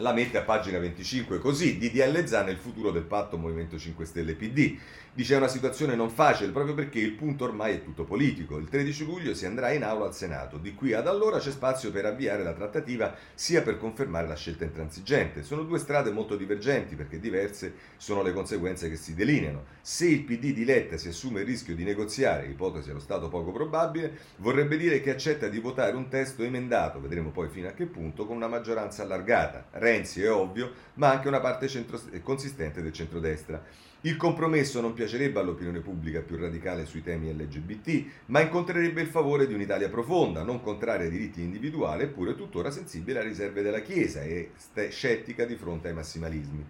la mette a pagina 25 così, DDL Zan è il futuro del patto Movimento 5 Stelle PD. Dice è una situazione non facile proprio perché il punto ormai è tutto politico. Il 13 luglio si andrà in aula al Senato. Di qui ad allora c'è spazio per avviare la trattativa sia per confermare la scelta intransigente. Sono due strade molto divergenti perché diverse sono le conseguenze che si delineano. Se il PD di Letta si assume il rischio di negoziare, ipotesi allo stato poco probabile, vorrebbe dire che accetta di votare un testo emendato, vedremo poi fino a che punto, con una maggioranza allargata. Renzi è ovvio, ma anche una parte centro- consistente del centrodestra. Il compromesso non piacerebbe all'opinione pubblica più radicale sui temi LGBT, ma incontrerebbe il favore di un'Italia profonda, non contraria ai diritti individuali, eppure tuttora sensibile alle riserve della Chiesa e scettica di fronte ai massimalismi.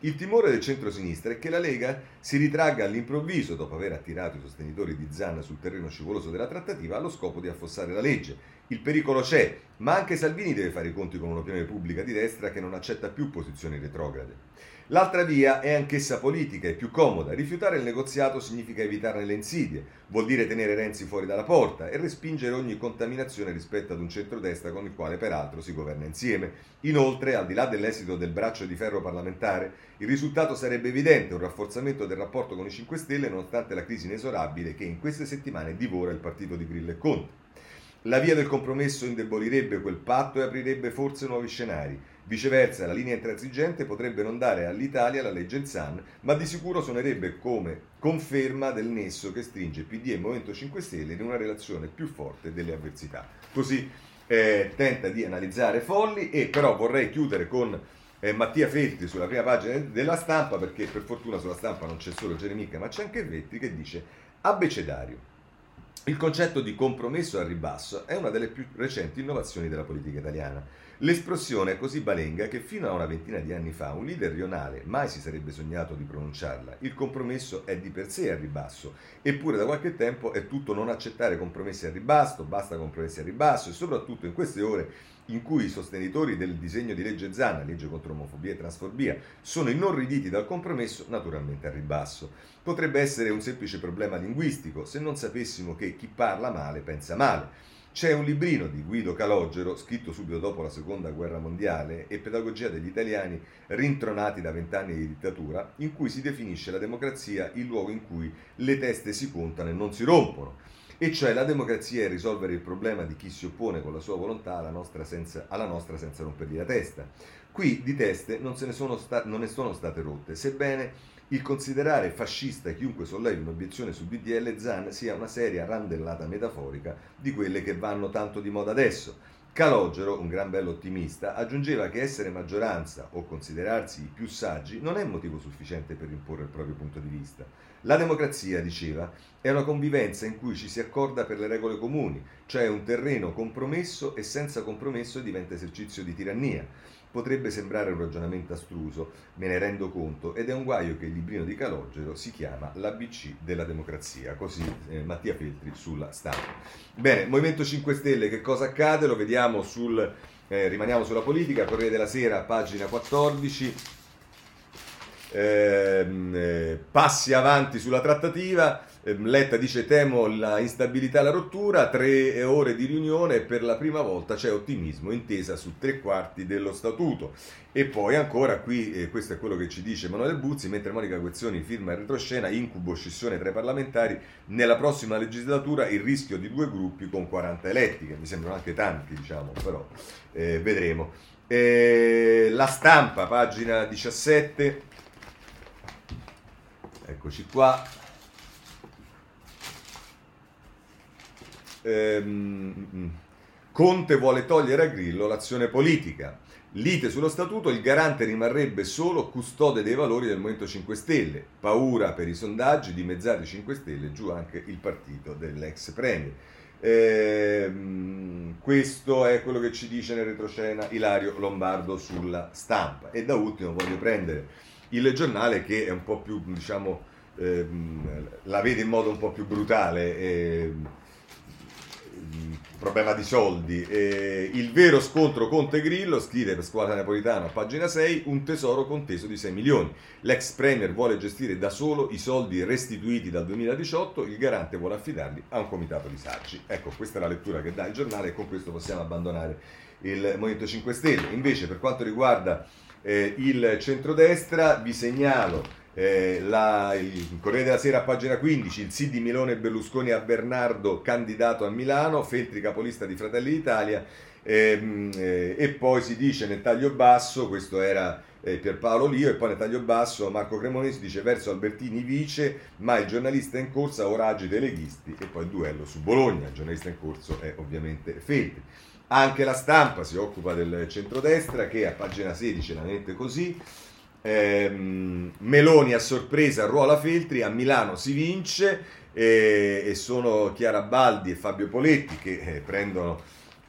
Il timore del centro-sinistra è che la Lega si ritragga all'improvviso, dopo aver attirato i sostenitori di Zanna sul terreno scivoloso della trattativa, allo scopo di affossare la legge. Il pericolo c'è, ma anche Salvini deve fare i conti con un'opinione pubblica di destra che non accetta più posizioni retrograde. L'altra via è anch'essa politica e più comoda. Rifiutare il negoziato significa evitare le insidie, vuol dire tenere Renzi fuori dalla porta e respingere ogni contaminazione rispetto ad un centrodestra con il quale peraltro si governa insieme. Inoltre, al di là dell'esito del braccio di ferro parlamentare, il risultato sarebbe evidente, un rafforzamento del rapporto con i 5 Stelle nonostante la crisi inesorabile che in queste settimane divora il partito di Grillo e Conte. La via del compromesso indebolirebbe quel patto e aprirebbe forse nuovi scenari. Viceversa, la linea intransigente potrebbe non dare all'Italia la legge Zan, ma di sicuro suonerebbe come conferma del nesso che stringe PD e Movimento 5 Stelle in una relazione più forte delle avversità. Così eh, tenta di analizzare Folli e però vorrei chiudere con eh, Mattia Feltri sulla prima pagina della stampa, perché per fortuna sulla stampa non c'è solo Geremica, ma c'è anche Vetti che dice Abecedario. Il concetto di compromesso al ribasso è una delle più recenti innovazioni della politica italiana. L'espressione è così balenga che fino a una ventina di anni fa un leader rionale mai si sarebbe sognato di pronunciarla. Il compromesso è di per sé al ribasso, eppure da qualche tempo è tutto non accettare compromessi al ribasso, basta compromessi al ribasso e soprattutto in queste ore in cui i sostenitori del disegno di legge Zanna, legge contro omofobia e transfobia, sono inorriditi dal compromesso, naturalmente al ribasso. Potrebbe essere un semplice problema linguistico se non sapessimo che chi parla male pensa male. C'è un librino di Guido Calogero, scritto subito dopo la seconda guerra mondiale, e Pedagogia degli italiani rintronati da vent'anni di dittatura, in cui si definisce la democrazia il luogo in cui le teste si contano e non si rompono. E cioè la democrazia è risolvere il problema di chi si oppone con la sua volontà alla nostra senza, alla nostra senza rompergli la testa. Qui di teste non, ne sta, non ne sono state rotte, sebbene il considerare fascista chiunque sollevi un'obiezione su DDL Zan sia una seria randellata metaforica di quelle che vanno tanto di moda adesso. Calogero, un gran bello ottimista, aggiungeva che essere maggioranza o considerarsi i più saggi non è motivo sufficiente per imporre il proprio punto di vista. La democrazia, diceva, è una convivenza in cui ci si accorda per le regole comuni, cioè un terreno compromesso e senza compromesso diventa esercizio di tirannia. Potrebbe sembrare un ragionamento astruso, me ne rendo conto, ed è un guaio che il librino di Calogero si chiama l'ABC della democrazia, così eh, Mattia Feltri sulla stampa. Bene, Movimento 5 Stelle, che cosa accade? Lo vediamo sul, eh, rimaniamo sulla politica, Corriere della Sera, pagina 14. Ehm, eh, passi avanti sulla trattativa, Letta dice temo la instabilità e la rottura, tre ore di riunione e per la prima volta c'è ottimismo, intesa su tre quarti dello statuto. E poi ancora qui, eh, questo è quello che ci dice Emanuele Buzzi, mentre Monica Guezzoni firma in retroscena, incubo, scissione tra i parlamentari, nella prossima legislatura il rischio di due gruppi con 40 eletti, che mi sembrano anche tanti, diciamo, però eh, vedremo. Eh, la stampa, pagina 17, eccoci qua. Ehm, Conte vuole togliere a Grillo l'azione politica. Lite sullo statuto, il garante rimarrebbe solo custode dei valori del Movimento 5 Stelle. Paura per i sondaggi, dimezzati 5 Stelle, giù anche il partito dell'ex premier. Ehm, questo è quello che ci dice nel retroscena Ilario Lombardo sulla stampa. E da ultimo voglio prendere il giornale che è un po' più, diciamo, ehm, la vede in modo un po' più brutale. Ehm, problema di soldi. Eh, il vero scontro Conte Grillo, scrive Pasquale Napolitano a pagina 6, un tesoro conteso di 6 milioni. L'ex Premier vuole gestire da solo i soldi restituiti dal 2018, il garante vuole affidarli a un comitato di saggi. Ecco, questa è la lettura che dà il giornale e con questo possiamo abbandonare il Movimento 5 Stelle. Invece, per quanto riguarda eh, il centrodestra, vi segnalo eh, la, il Corriere della Sera pagina 15, il sì di Milone e Berlusconi a Bernardo candidato a Milano, Feltri capolista di Fratelli d'Italia ehm, eh, e poi si dice nel taglio basso, questo era eh, Pierpaolo Lio e poi nel taglio basso Marco Cremonesi dice verso Albertini vice ma il giornalista in corsa oraggi dei leghisti e poi il duello su Bologna, il giornalista in corso è ovviamente Feltri. Anche la stampa si occupa del centrodestra che a pagina 16 la mette così. Ehm, Meloni a sorpresa ruola Feltri, a Milano si vince e, e sono Chiara Baldi e Fabio Poletti che eh, prendono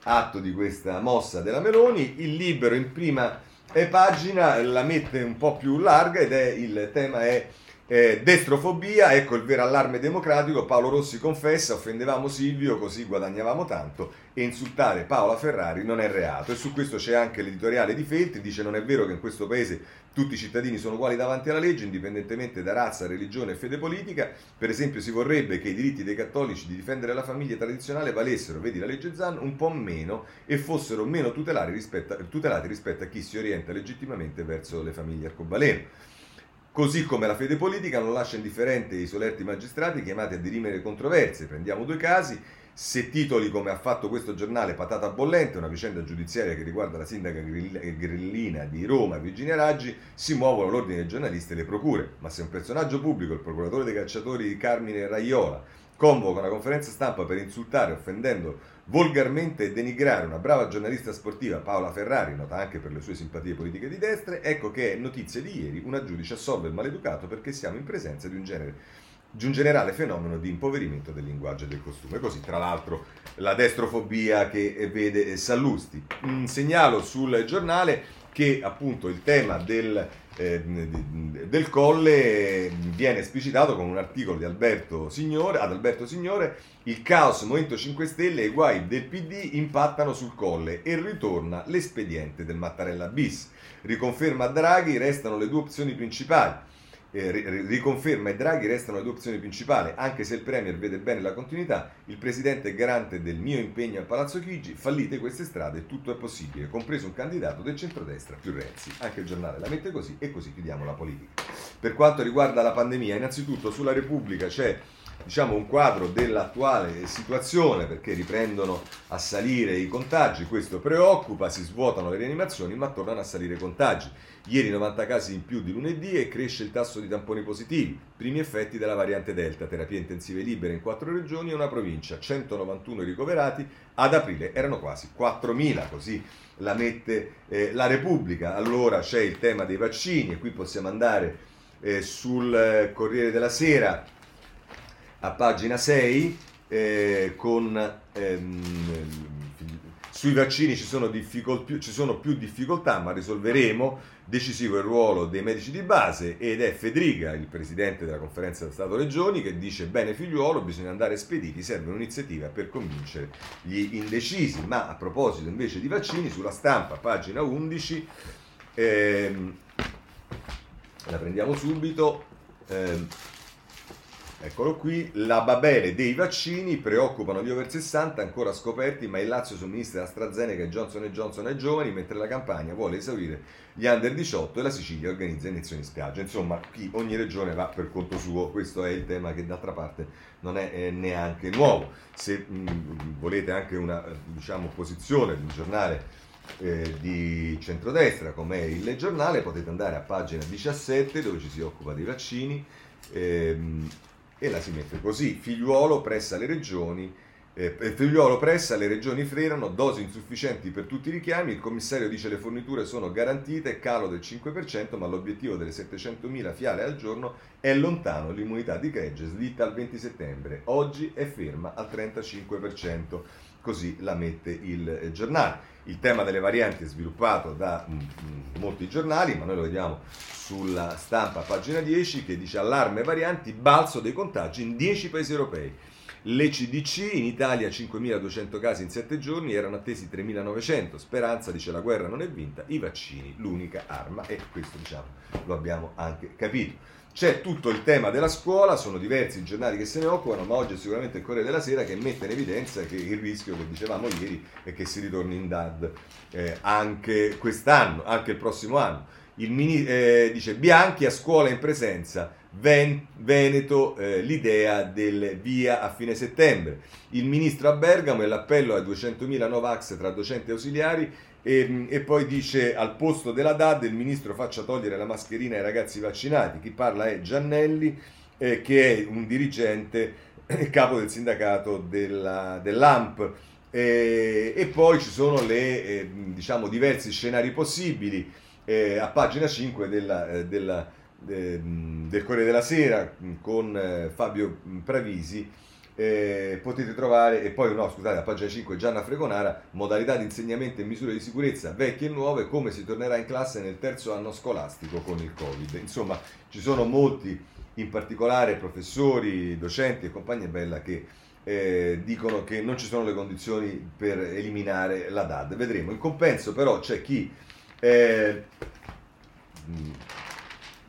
atto di questa mossa della Meloni. Il libero in prima eh, pagina la mette un po' più larga ed è il tema è eh, destrofobia, ecco il vero allarme democratico, Paolo Rossi confessa, offendevamo Silvio così guadagnavamo tanto. E insultare Paola Ferrari non è reato. E su questo c'è anche l'editoriale di Feltri, dice non è vero che in questo paese tutti i cittadini sono uguali davanti alla legge indipendentemente da razza, religione e fede politica, per esempio si vorrebbe che i diritti dei cattolici di difendere la famiglia tradizionale valessero, vedi la legge Zan, un po' meno e fossero meno tutelati rispetto tutelati rispetto a chi si orienta legittimamente verso le famiglie arcobaleno. Così come la fede politica non lascia indifferente i solerti magistrati chiamati a dirimere controversie. Prendiamo due casi. Se titoli come ha fatto questo giornale Patata Bollente, una vicenda giudiziaria che riguarda la sindaca grillina di Roma, Virginia Raggi, si muovono l'ordine dei giornalisti e le procure. Ma se un personaggio pubblico, il procuratore dei cacciatori Carmine Raiola, convoca una conferenza stampa per insultare, offendendo volgarmente e denigrare una brava giornalista sportiva Paola Ferrari, nota anche per le sue simpatie politiche di destra, ecco che è notizia di ieri, una giudice assolve il maleducato perché siamo in presenza di un, genere, di un generale fenomeno di impoverimento del linguaggio e del costume. Così, tra l'altro, la destrofobia che vede Sallusti. Un segnalo sul giornale che appunto il tema del eh, del Colle viene esplicitato con un articolo di Alberto Signore, ad Alberto Signore, il caos Movimento 5 Stelle e i guai del PD impattano sul Colle e ritorna l'espediente del Mattarella bis. Riconferma Draghi, restano le due opzioni principali riconferma e Draghi restano le due opzioni principali, anche se il Premier vede bene la continuità, il Presidente è garante del mio impegno al Palazzo Chigi, fallite queste strade, tutto è possibile, compreso un candidato del centrodestra più Renzi. Anche il giornale la mette così e così chiudiamo la politica. Per quanto riguarda la pandemia, innanzitutto sulla Repubblica c'è diciamo, un quadro dell'attuale situazione perché riprendono a salire i contagi, questo preoccupa, si svuotano le rianimazioni ma tornano a salire i contagi. Ieri 90 casi in più di lunedì e cresce il tasso di tamponi positivi, primi effetti della variante Delta, terapie intensive libere in quattro regioni e una provincia, 191 ricoverati, ad aprile erano quasi 4.000, così la mette eh, la Repubblica. Allora c'è il tema dei vaccini e qui possiamo andare eh, sul eh, Corriere della Sera a pagina 6 eh, con ehm, Sui vaccini ci sono, difficol- ci sono, più difficoltà, ma risolveremo. Decisivo il ruolo dei medici di base ed è Federica, il presidente della conferenza Stato-Regioni, che dice bene figliuolo, bisogna andare spediti, serve un'iniziativa per convincere gli indecisi. Ma a proposito invece di vaccini, sulla stampa, pagina 11, ehm, la prendiamo subito. Ehm, Eccolo qui, la babele dei vaccini preoccupano gli over 60 ancora scoperti, ma il Lazio somministra AstraZeneca e Johnson Johnson ai giovani, mentre la campagna vuole esaurire gli under 18 e la Sicilia organizza iniezioni in spiaggia. Insomma, qui ogni regione va per conto suo, questo è il tema che d'altra parte non è eh, neanche nuovo. Se mh, volete anche una diciamo, posizione di un giornale eh, di centrodestra come il giornale, potete andare a pagina 17 dove ci si occupa dei vaccini. Ehm, e la si mette così. Figliuolo pressa le regioni, eh, figliuolo pressa, le regioni frenano, dosi insufficienti per tutti i richiami, il commissario dice le forniture sono garantite, calo del 5%, ma l'obiettivo delle 700.000 fiale al giorno è lontano, l'immunità di gregge slitta al 20 settembre, oggi è ferma al 35%, così la mette il eh, giornale. Il tema delle varianti è sviluppato da mm, mm, molti giornali, ma noi lo vediamo sulla stampa, pagina 10, che dice allarme varianti, balzo dei contagi in 10 paesi europei. Le CDC in Italia 5.200 casi in 7 giorni, erano attesi 3.900. Speranza dice la guerra non è vinta, i vaccini l'unica arma e questo diciamo lo abbiamo anche capito. C'è tutto il tema della scuola, sono diversi i giornali che se ne occupano, ma oggi è sicuramente il Corriere della Sera che mette in evidenza che il rischio che dicevamo ieri è che si ritorni in DAD eh, anche quest'anno, anche il prossimo anno. Il mini, eh, dice Bianchi a scuola in presenza, Ven- Veneto eh, l'idea del via a fine settembre. Il ministro a Bergamo e l'appello ai 200.000 Novax tra docenti e ausiliari e, ehm, e, poi dice al posto della DAD il ministro faccia togliere la mascherina ai ragazzi vaccinati. Chi parla è Giannelli, eh, che è un dirigente, eh, capo del sindacato della, dell'AMP. Eh, e poi ci sono le, eh, diciamo, diversi scenari possibili. Eh, a pagina 5 della, eh, della, del Corriere della Sera con Fabio Pravisi eh, potete trovare, e poi no scusate, a pagina 5 Gianna Fregonara, modalità di insegnamento e misure di sicurezza vecchie e nuove, come si tornerà in classe nel terzo anno scolastico con il Covid. Insomma, ci sono molti, in particolare professori, docenti e compagnia bella che eh, dicono che non ci sono le condizioni per eliminare la DAD. Vedremo. In compenso però c'è chi... Eh,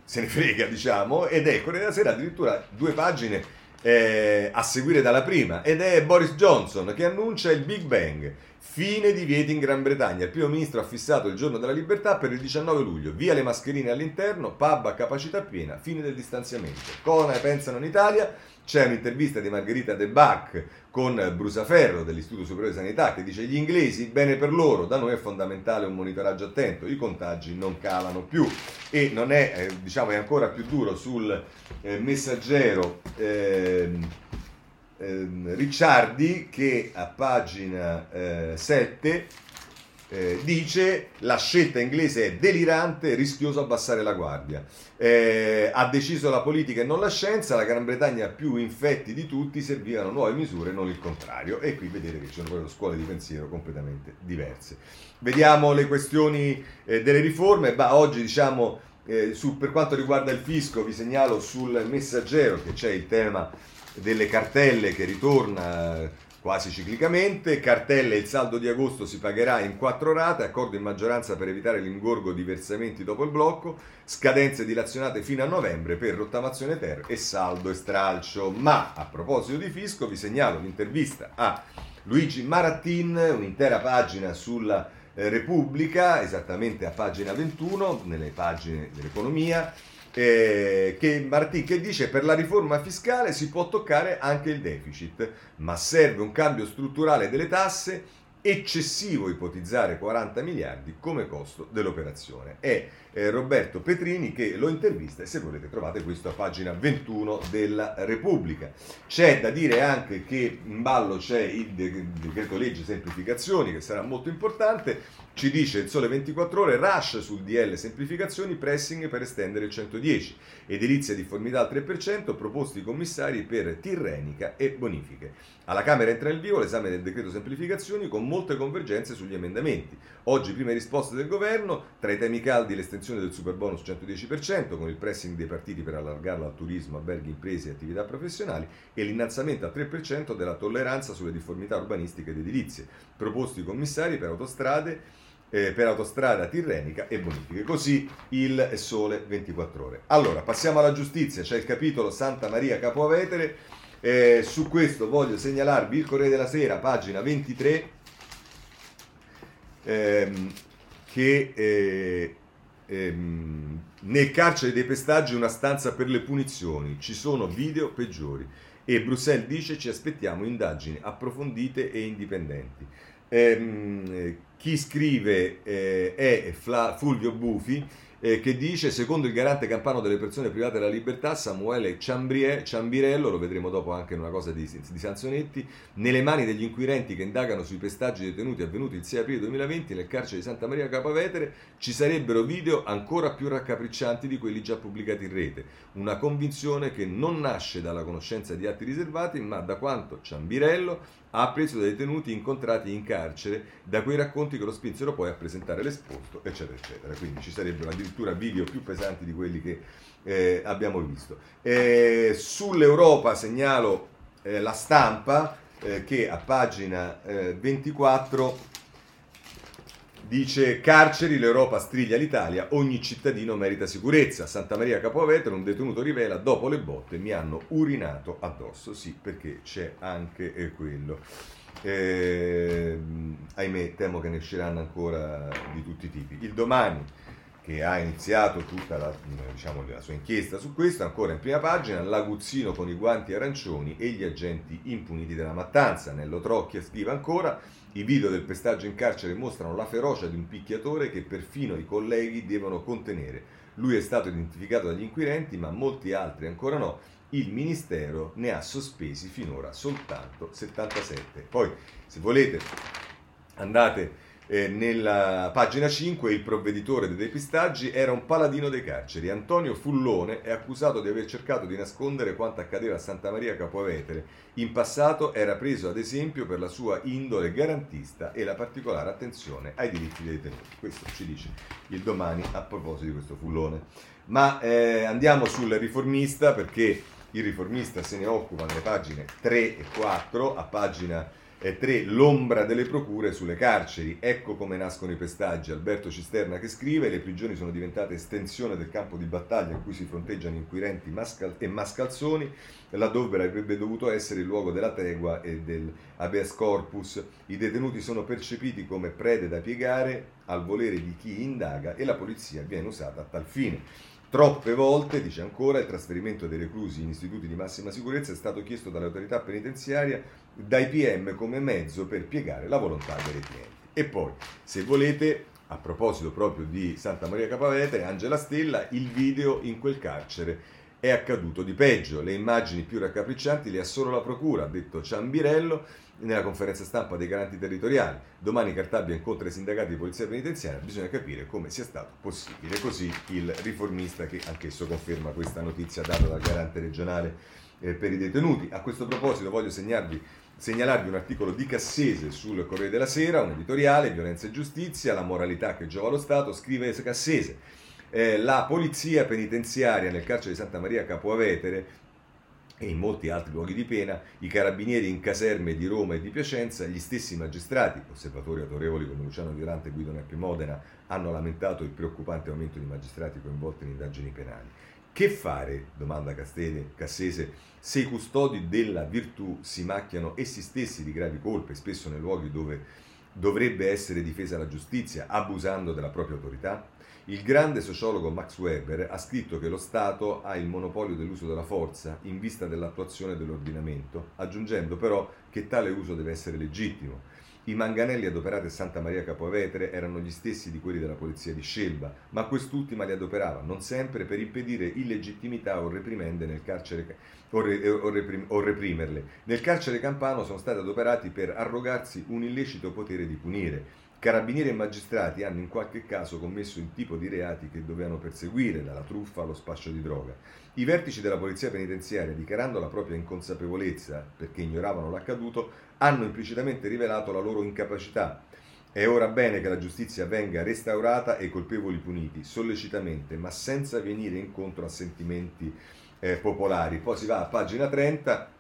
se ne frega, diciamo, ed Corriere della Sera addirittura due pagine eh, a seguire dalla prima ed è Boris Johnson che annuncia il Big Bang. Fine di vieti in Gran Bretagna. Il primo ministro ha fissato il giorno della libertà per il 19 luglio. Via le mascherine all'interno, pub a capacità piena, fine del distanziamento. Cosa ne pensano in Italia? C'è un'intervista di Margherita De Bach con Brusaferro dell'Istituto Superiore di Sanità che dice gli inglesi, bene per loro, da noi è fondamentale un monitoraggio attento, i contagi non calano più e non è, eh, diciamo, è ancora più duro sul eh, messaggero eh, Ricciardi che a pagina 7 eh, eh, dice la scelta inglese è delirante, rischioso abbassare la guardia. Eh, ha deciso la politica e non la scienza, la Gran Bretagna più infetti di tutti, servivano nuove misure, non il contrario. E qui vedete che ci sono proprio scuole di pensiero completamente diverse. Vediamo le questioni eh, delle riforme. Bah, oggi diciamo, eh, su, per quanto riguarda il fisco, vi segnalo sul messaggero che c'è il tema delle cartelle che ritorna quasi ciclicamente. Cartelle, il saldo di agosto si pagherà in quattro rate, accordo in maggioranza per evitare l'ingorgo di versamenti dopo il blocco, scadenze dilazionate fino a novembre per rottamazione ter e saldo e stralcio. Ma a proposito di fisco vi segnalo l'intervista a Luigi Marattin, un'intera pagina sulla eh, Repubblica, esattamente a pagina 21, nelle pagine dell'economia eh, che Martì che dice per la riforma fiscale si può toccare anche il deficit, ma serve un cambio strutturale delle tasse eccessivo ipotizzare 40 miliardi come costo dell'operazione. È eh, Roberto Petrini che lo intervista e se volete trovate questo a pagina 21 della Repubblica. C'è da dire anche che in ballo c'è il decreto legge semplificazioni che sarà molto importante. Ci dice il sole 24 ore, rush sul DL semplificazioni, pressing per estendere il 110, edilizia difformità al 3%, proposti commissari per tirrenica e bonifiche. Alla Camera entra nel vivo l'esame del decreto semplificazioni con molte convergenze sugli emendamenti. Oggi prime risposte del governo, tra i temi caldi l'estensione del super bonus 110% con il pressing dei partiti per allargarlo al turismo, alberghi, imprese e attività professionali e l'innalzamento a 3% della tolleranza sulle difformità urbanistiche ed edilizie. Proposti commissari per autostrade eh, per autostrada tirrenica e bonifiche. Così il sole 24 ore. Allora, passiamo alla giustizia, c'è il capitolo Santa Maria Capovetere. Eh, su questo voglio segnalarvi il Corriere della Sera, pagina 23, ehm, che eh, ehm, nel carcere dei pestaggi una stanza per le punizioni, ci sono video peggiori e Bruxelles dice ci aspettiamo indagini approfondite e indipendenti. Ehm, chi scrive eh, è Fla- Fulvio Bufi eh, che dice secondo il garante campano delle persone private della libertà Samuele Ciambrie, Ciambirello, lo vedremo dopo anche in una cosa di, di Sanzonetti, nelle mani degli inquirenti che indagano sui pestaggi detenuti avvenuti il 6 aprile 2020 nel carcere di Santa Maria Capavetere ci sarebbero video ancora più raccapriccianti di quelli già pubblicati in rete, una convinzione che non nasce dalla conoscenza di atti riservati ma da quanto Ciambirello ha appreso dai detenuti incontrati in carcere da quei racconti che lo spinsero poi a presentare l'esposto, eccetera, eccetera. Quindi ci sarebbero addirittura video più pesanti di quelli che eh, abbiamo visto. Eh, sull'Europa segnalo eh, la stampa eh, che a pagina 24 eh, Dice carceri, l'Europa striglia l'Italia, ogni cittadino merita sicurezza. Santa Maria Capovetere, un detenuto rivela, dopo le botte mi hanno urinato addosso. Sì, perché c'è anche eh, quello. Eh, ahimè, temo che ne usciranno ancora di tutti i tipi. Il domani, che ha iniziato tutta la, diciamo, la sua inchiesta su questo, ancora in prima pagina, l'aguzzino con i guanti arancioni e gli agenti impuniti della mattanza. Nello Trocchia scrive ancora i video del pestaggio in carcere mostrano la ferocia di un picchiatore che perfino i colleghi devono contenere. Lui è stato identificato dagli inquirenti, ma molti altri ancora no. Il Ministero ne ha sospesi finora soltanto 77. Poi, se volete, andate eh, nella pagina 5 il provveditore dei depistaggi era un paladino dei carceri. Antonio Fullone è accusato di aver cercato di nascondere quanto accadeva a Santa Maria Capovetere. In passato era preso ad esempio per la sua indole garantista e la particolare attenzione ai diritti dei detenuti. Questo ci dice il domani a proposito di questo Fullone. Ma eh, andiamo sul riformista perché il riformista se ne occupa nelle pagine 3 e 4, a pagina 3. L'ombra delle procure sulle carceri. Ecco come nascono i pestaggi. Alberto Cisterna che scrive: Le prigioni sono diventate estensione del campo di battaglia in cui si fronteggiano inquirenti mascal- e mascalzoni, laddove avrebbe dovuto essere il luogo della tregua e del habeas corpus. I detenuti sono percepiti come prede da piegare al volere di chi indaga e la polizia viene usata a tal fine. Troppe volte, dice ancora, il trasferimento dei reclusi in istituti di massima sicurezza è stato chiesto dall'autorità penitenziaria dai PM come mezzo per piegare la volontà dei clienti. E poi, se volete, a proposito proprio di Santa Maria Capavetere, Angela Stella, il video in quel carcere è accaduto di peggio. Le immagini più raccapriccianti le ha solo la procura, ha detto Ciambirello nella conferenza stampa dei garanti territoriali. Domani Cartabia incontra i sindacati di polizia penitenziaria, bisogna capire come sia stato possibile. Così il riformista che anch'esso conferma questa notizia data dal garante regionale eh, per i detenuti. A questo proposito voglio segnarvi segnalarvi un articolo di Cassese sul Corriere della Sera, un editoriale, violenza e giustizia, la moralità che giova allo Stato, scrive Cassese. Eh, la polizia penitenziaria nel carcere di Santa Maria Capoavetere e in molti altri luoghi di pena, i carabinieri in caserme di Roma e di Piacenza, gli stessi magistrati, osservatori autorevoli come Luciano Violante e Guido Neppi Modena, hanno lamentato il preoccupante aumento di magistrati coinvolti in indagini penali. Che fare, domanda Castede, Cassese, se i custodi della virtù si macchiano essi stessi di gravi colpe, spesso nei luoghi dove dovrebbe essere difesa la giustizia, abusando della propria autorità? Il grande sociologo Max Weber ha scritto che lo Stato ha il monopolio dell'uso della forza in vista dell'attuazione dell'ordinamento, aggiungendo però che tale uso deve essere legittimo. I manganelli adoperati a Santa Maria Capovetere erano gli stessi di quelli della polizia di Scelba, ma quest'ultima li adoperava non sempre per impedire illegittimità o reprimende nel carcere o, re, o, reprim, o reprimerle. Nel carcere campano sono stati adoperati per arrogarsi un illecito potere di punire. Carabinieri e magistrati hanno in qualche caso commesso il tipo di reati che dovevano perseguire, dalla truffa allo spaccio di droga. I vertici della polizia penitenziaria, dichiarando la propria inconsapevolezza perché ignoravano l'accaduto, hanno implicitamente rivelato la loro incapacità. È ora bene che la giustizia venga restaurata e i colpevoli puniti, sollecitamente, ma senza venire incontro a sentimenti eh, popolari. Poi si va a pagina 30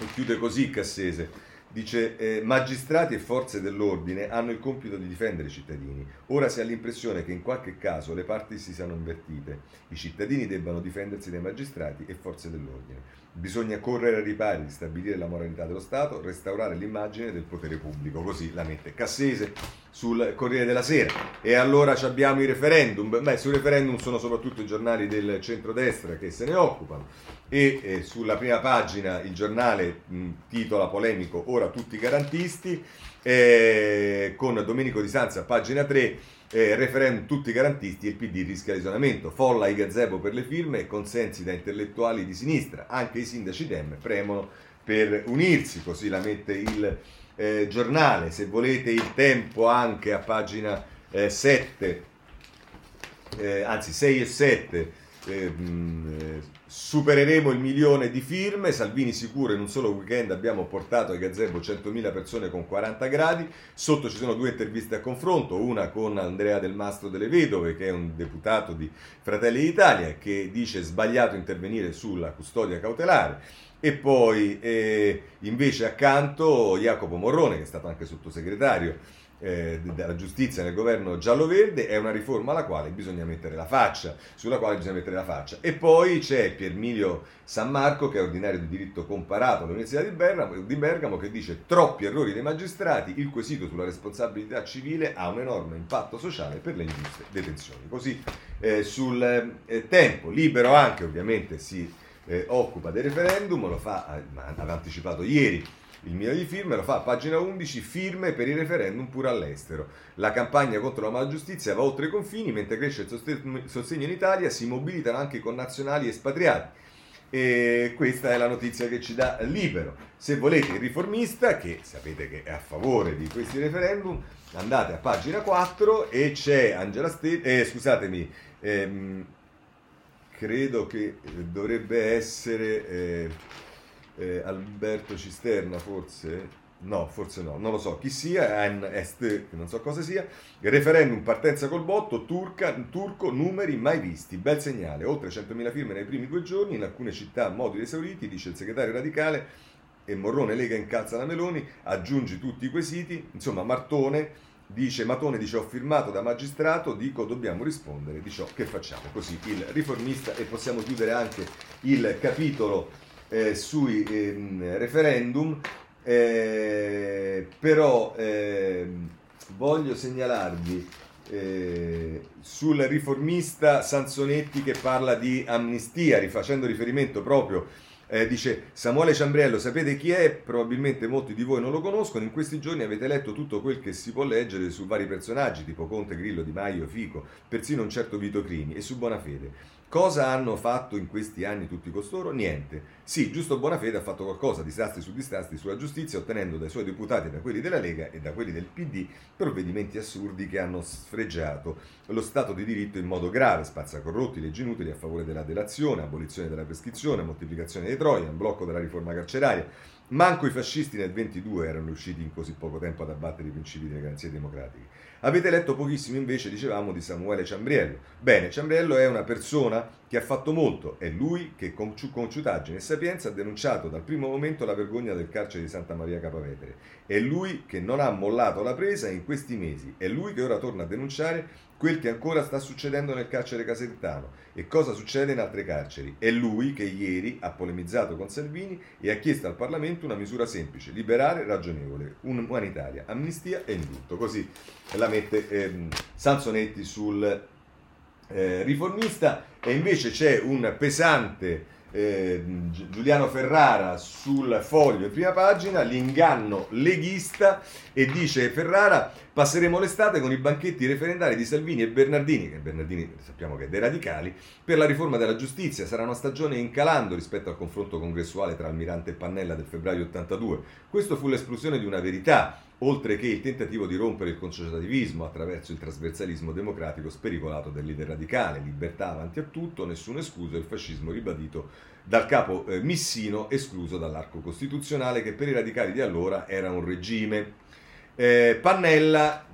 e chiude così Cassese. Dice, eh, magistrati e forze dell'ordine hanno il compito di difendere i cittadini. Ora si ha l'impressione che in qualche caso le parti si siano invertite. I cittadini debbano difendersi dai magistrati e forze dell'ordine. Bisogna correre ai ripari stabilire la moralità dello Stato, restaurare l'immagine del potere pubblico. Così la mette Cassese sul Corriere della Sera. E allora abbiamo i referendum. Beh, sui referendum sono soprattutto i giornali del centrodestra che se ne occupano. E eh, sulla prima pagina il giornale mh, titola polemico Ora tutti garantisti, eh, con Domenico Di Sanza, pagina 3 eh, referendum tutti garantisti e il PD rischia l'isolamento. Folla i gazebo per le firme e consensi da intellettuali di sinistra. Anche i sindaci Dem premono per unirsi, così la mette il eh, giornale. Se volete il tempo anche a pagina eh, 7, eh, anzi 6 e 7 Ehm, supereremo il milione di firme, Salvini sicuro in un solo weekend abbiamo portato ai gazebo 100.000 persone con 40 gradi, sotto ci sono due interviste a confronto, una con Andrea Del Mastro delle Vedove che è un deputato di Fratelli d'Italia che dice sbagliato intervenire sulla custodia cautelare. E poi eh, invece accanto Jacopo Morrone che è stato anche sottosegretario eh, della giustizia nel governo giallo-verde è una riforma alla quale bisogna mettere la faccia, sulla quale bisogna mettere la faccia. E poi c'è Piermilio San Marco, che è ordinario di diritto comparato all'Università di Bergamo, di Bergamo, che dice troppi errori dei magistrati, il quesito sulla responsabilità civile ha un enorme impatto sociale per le ingiuste detenzioni. Così eh, sul eh, tempo libero anche ovviamente si eh, occupa del referendum, lo fa, eh, aveva anticipato ieri il milione di firme lo fa a pagina 11, firme per il referendum pure all'estero. La campagna contro la malgiustizia va oltre i confini, mentre cresce il sostegno in Italia, si mobilitano anche i connazionali espatriati. E questa è la notizia che ci dà libero. Se volete il riformista, che sapete che è a favore di questi referendum, andate a pagina 4 e c'è Angela Stella, eh, scusatemi, ehm, credo che dovrebbe essere... Eh, eh, Alberto Cisterna forse, no, forse no, non lo so. Chi sia, Est, non so cosa sia, referendum partenza col botto, turca, turco, numeri mai visti, bel segnale, oltre 100.000 firme nei primi due giorni, in alcune città moduli esauriti, dice il segretario radicale, e Morrone Lega incalza la Meloni, aggiungi tutti i quesiti, insomma Martone dice Matone dice ho firmato da magistrato, dico dobbiamo rispondere di ciò che facciamo, così il riformista e possiamo chiudere anche il capitolo eh, sui eh, referendum, eh, però ehm, voglio segnalarvi eh, sul riformista Sansonetti che parla di amnistia, rifacendo riferimento proprio eh, dice Samuele Ciambriello, sapete chi è? Probabilmente molti di voi non lo conoscono. In questi giorni avete letto tutto quel che si può leggere su vari personaggi, tipo Conte, Grillo, Di Maio, Fico, persino un certo Vito Crimi e su Bonafede. Cosa hanno fatto in questi anni tutti costoro? Niente. Sì, giusto Bonafede ha fatto qualcosa, disastri su disastri sulla giustizia, ottenendo dai suoi deputati da quelli della Lega e da quelli del PD provvedimenti assurdi che hanno sfregiato lo Stato di diritto in modo grave, spazzacorrotti, leggi inutili a favore della delazione, abolizione della prescrizione, moltiplicazione dei troia, blocco della riforma carceraria. Manco i fascisti nel 22 erano riusciti in così poco tempo ad abbattere i principi delle garanzie democratiche. Avete letto pochissimo invece, dicevamo, di Samuele Ciambriello. Bene, Ciambriello è una persona che ha fatto molto. È lui che con ciutaggine e sapienza ha denunciato dal primo momento la vergogna del carcere di Santa Maria Capavetere. È lui che non ha mollato la presa in questi mesi. È lui che ora torna a denunciare quel che ancora sta succedendo nel carcere casertano e cosa succede in altre carceri. È lui che ieri ha polemizzato con Salvini e ha chiesto al Parlamento una misura semplice, liberare, ragionevole, umanitaria, amnistia e indulto. Così la mette ehm, Sansonetti sul eh, riformista e invece c'è un pesante eh, Giuliano Ferrara sul foglio in prima pagina, l'inganno leghista e dice Ferrara passeremo l'estate con i banchetti referendari di Salvini e Bernardini, che Bernardini sappiamo che è dei radicali, per la riforma della giustizia. Sarà una stagione incalando rispetto al confronto congressuale tra Almirante e Pannella del febbraio 82. Questo fu l'esplosione di una verità oltre che il tentativo di rompere il consociativismo attraverso il trasversalismo democratico spericolato dell'idea radicale, libertà avanti a tutto, nessuno escluso, il fascismo ribadito dal capo eh, Missino, escluso dall'arco costituzionale, che per i radicali di allora era un regime. Eh, Pannella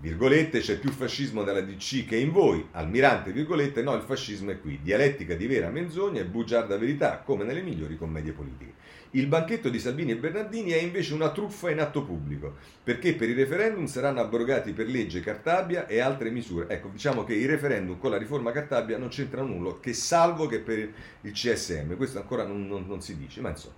virgolette, c'è più fascismo nella DC che in voi, almirante, virgolette, no, il fascismo è qui, dialettica di vera menzogna e bugiarda verità, come nelle migliori commedie politiche. Il banchetto di Salvini e Bernardini è invece una truffa in atto pubblico, perché per i referendum saranno abrogati per legge Cartabia e altre misure. Ecco, diciamo che i referendum con la riforma Cartabia non c'entrano nulla, che salvo che per il CSM, questo ancora non, non, non si dice, ma insomma.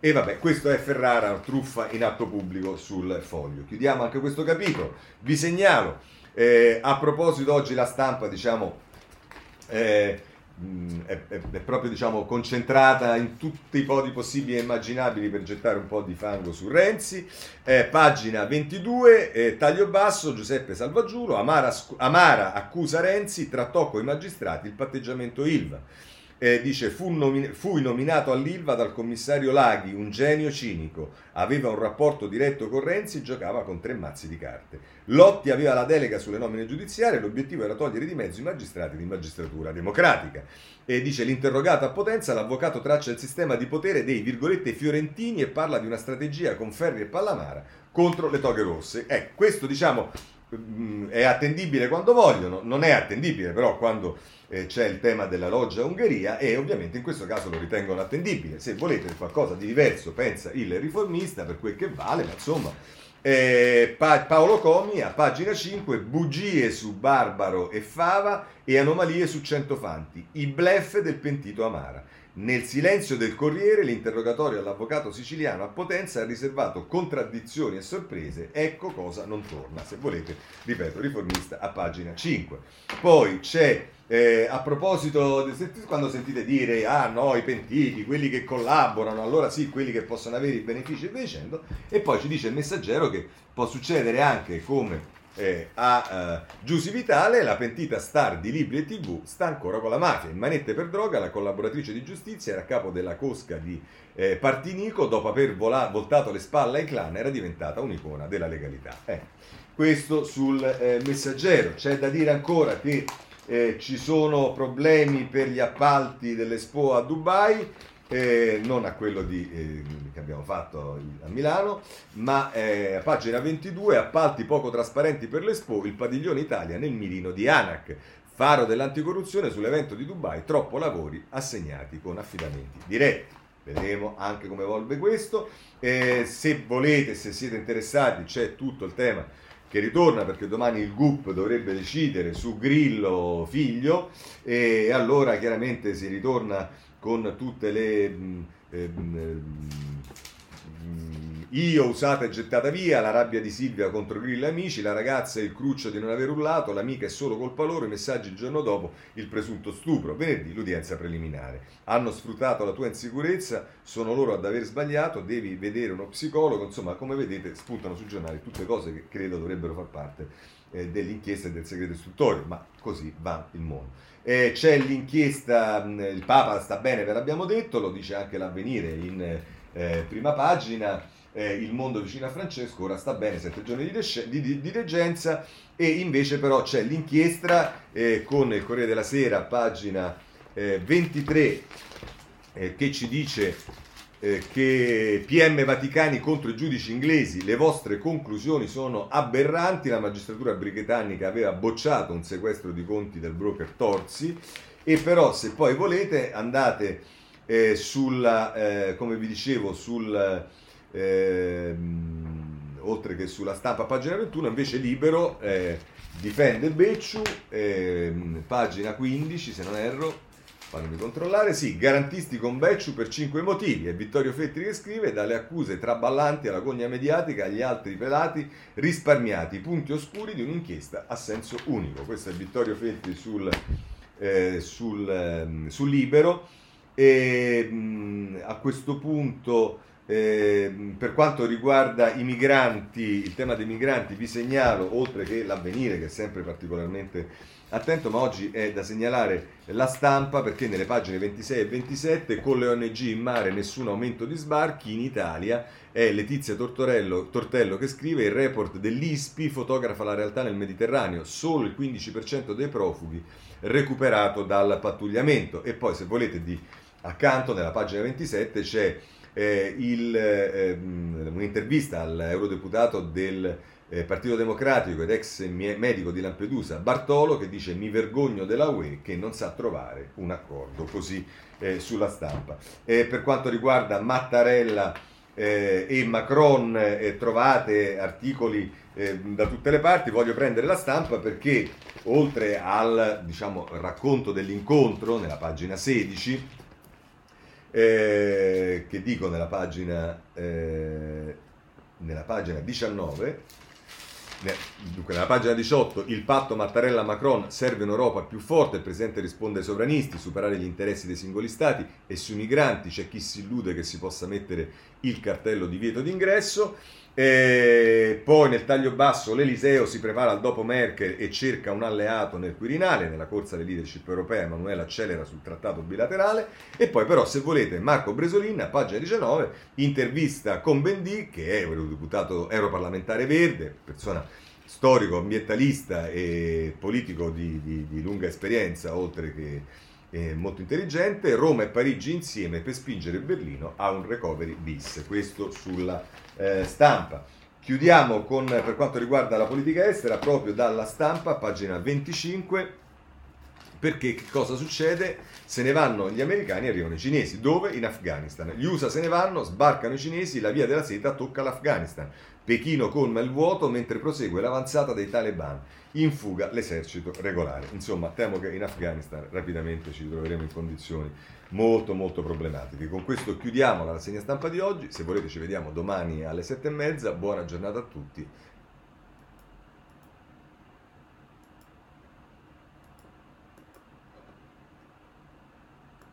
E vabbè, questo è Ferrara, truffa in atto pubblico sul foglio. Chiudiamo anche questo capitolo. Vi segnalo, eh, a proposito oggi la stampa, diciamo, eh, è, è, è, proprio diciamo, concentrata in tutti i modi possibili e immaginabili per gettare un po' di fango su Renzi. Eh, pagina 22, eh, taglio basso, Giuseppe Salvaggiulo, Amara, Amara accusa Renzi, trattò con i magistrati il patteggiamento Ilva eh, dice fu nomin- fui nominato all'Ilva dal commissario Laghi, un genio cinico, aveva un rapporto diretto con Renzi, giocava con tre mazzi di carte. Lotti aveva la delega sulle nomine giudiziarie, l'obiettivo era togliere di mezzo i magistrati di magistratura democratica. E dice l'interrogato a Potenza, l'avvocato traccia il sistema di potere dei virgolette fiorentini e parla di una strategia con Ferri e Pallamara contro le toghe rosse. Ecco, questo diciamo è attendibile quando vogliono, non è attendibile però quando eh, c'è il tema della loggia Ungheria e ovviamente in questo caso lo ritengono attendibile. Se volete qualcosa di diverso, pensa il riformista per quel che vale, ma insomma. Eh, pa- Paolo Comi a pagina 5 bugie su Barbaro e Fava e anomalie su Centofanti i blef del pentito Amara nel silenzio del Corriere l'interrogatorio all'avvocato siciliano a Potenza ha riservato contraddizioni e sorprese. Ecco cosa non torna se volete ripeto riformista a pagina 5 poi c'è eh, a proposito, quando sentite dire, ah no, i pentiti, quelli che collaborano, allora sì, quelli che possono avere i benefici e via dicendo, e poi ci dice il messaggero che può succedere anche come eh, a uh, Giusy Vitale, la pentita star di libri e tv, sta ancora con la mafia. In manette per droga, la collaboratrice di giustizia era capo della cosca di eh, Partinico, dopo aver vola- voltato le spalle ai clan, era diventata un'icona della legalità. Eh, questo sul eh, messaggero. C'è da dire ancora che eh, ci sono problemi per gli appalti dell'Expo a Dubai, eh, non a quello di, eh, che abbiamo fatto a Milano, ma eh, a pagina 22, appalti poco trasparenti per l'Expo, il padiglione Italia nel mirino di ANAC, faro dell'anticorruzione sull'evento di Dubai, troppo lavori assegnati con affidamenti diretti. Vedremo anche come evolve questo. Eh, se volete, se siete interessati, c'è tutto il tema che ritorna perché domani il GUP dovrebbe decidere su Grillo figlio e allora chiaramente si ritorna con tutte le... Mh, eh, mh, io usata e gettata via, la rabbia di Silvia contro Grillo e amici, la ragazza e il cruccio di non aver urlato, l'amica è solo colpa loro, i messaggi il giorno dopo, il presunto stupro, venerdì l'udienza preliminare. Hanno sfruttato la tua insicurezza, sono loro ad aver sbagliato, devi vedere uno psicologo, insomma come vedete spuntano sui giornali tutte cose che credo dovrebbero far parte eh, dell'inchiesta del segreto istruttorio, ma così va il mondo. Eh, c'è l'inchiesta, il Papa sta bene, ve l'abbiamo detto, lo dice anche l'avvenire in eh, prima pagina eh, il mondo vicino a Francesco, ora sta bene, sette giorni di, desce- di, di, di reggenza e invece però c'è l'inchiesta eh, con il Corriere della Sera, pagina eh, 23, eh, che ci dice eh, che PM Vaticani contro i giudici inglesi, le vostre conclusioni sono aberranti, la magistratura britannica aveva bocciato un sequestro di conti del broker Torsi e però se poi volete andate eh, sulla, come vi dicevo, sul ehm, oltre che sulla stampa pagina 21 invece Libero eh, difende Becciu ehm, pagina 15 se non erro fatemi controllare. Sì, garantisti con Becciu per cinque motivi. È Vittorio Fettri che scrive dalle accuse traballanti alla gogna mediatica agli altri pelati risparmiati punti oscuri di un'inchiesta a senso unico. Questo è Vittorio Fettri sul, eh, sul, eh, sul Libero. E mh, a questo punto eh, per quanto riguarda i migranti, il tema dei migranti, vi segnalo, oltre che l'avvenire che è sempre particolarmente attento, ma oggi è da segnalare la stampa perché nelle pagine 26 e 27 con le ONG in mare nessun aumento di sbarchi in Italia è Letizia Tortorello, Tortello che scrive il report dell'ISPI fotografa la realtà nel Mediterraneo, solo il 15% dei profughi recuperato dal pattugliamento. E poi se volete di accanto nella pagina 27 c'è eh, il, eh, un'intervista all'eurodeputato del eh, Partito Democratico ed ex medico di Lampedusa Bartolo che dice mi vergogno della UE che non sa trovare un accordo così eh, sulla stampa. per quanto riguarda Mattarella eh, e Macron eh, trovate articoli eh, da tutte le parti, voglio prendere la stampa perché oltre al diciamo, racconto dell'incontro nella pagina 16, eh, che dico nella pagina, eh, nella pagina 19, Dunque, nella pagina 18, il patto Mattarella-Macron serve un'Europa più forte, il Presidente risponde ai sovranisti, superare gli interessi dei singoli Stati e sui migranti c'è chi si illude che si possa mettere il cartello di vieto d'ingresso. E poi nel taglio basso l'Eliseo si prepara al dopo Merkel e cerca un alleato nel Quirinale, nella corsa alle leadership europee Emanuele accelera sul trattato bilaterale. E poi però se volete Marco Bresolin a pagina 19 intervista con Bendì che è eurodeputato europarlamentare verde, persona storico, ambientalista e politico di, di, di lunga esperienza oltre che eh, molto intelligente, Roma e Parigi insieme per spingere Berlino a un recovery bis, questo sulla eh, stampa. Chiudiamo con, per quanto riguarda la politica estera, proprio dalla stampa, pagina 25, perché cosa succede? Se ne vanno gli americani e arrivano i cinesi. Dove? In Afghanistan. Gli USA se ne vanno, sbarcano i cinesi, la via della seta tocca l'Afghanistan. Pechino colma il vuoto mentre prosegue l'avanzata dei talebani in fuga l'esercito regolare. Insomma, temo che in Afghanistan rapidamente ci troveremo in condizioni molto molto problematiche. Con questo chiudiamo la rassegna stampa di oggi, se volete ci vediamo domani alle sette e mezza, buona giornata a tutti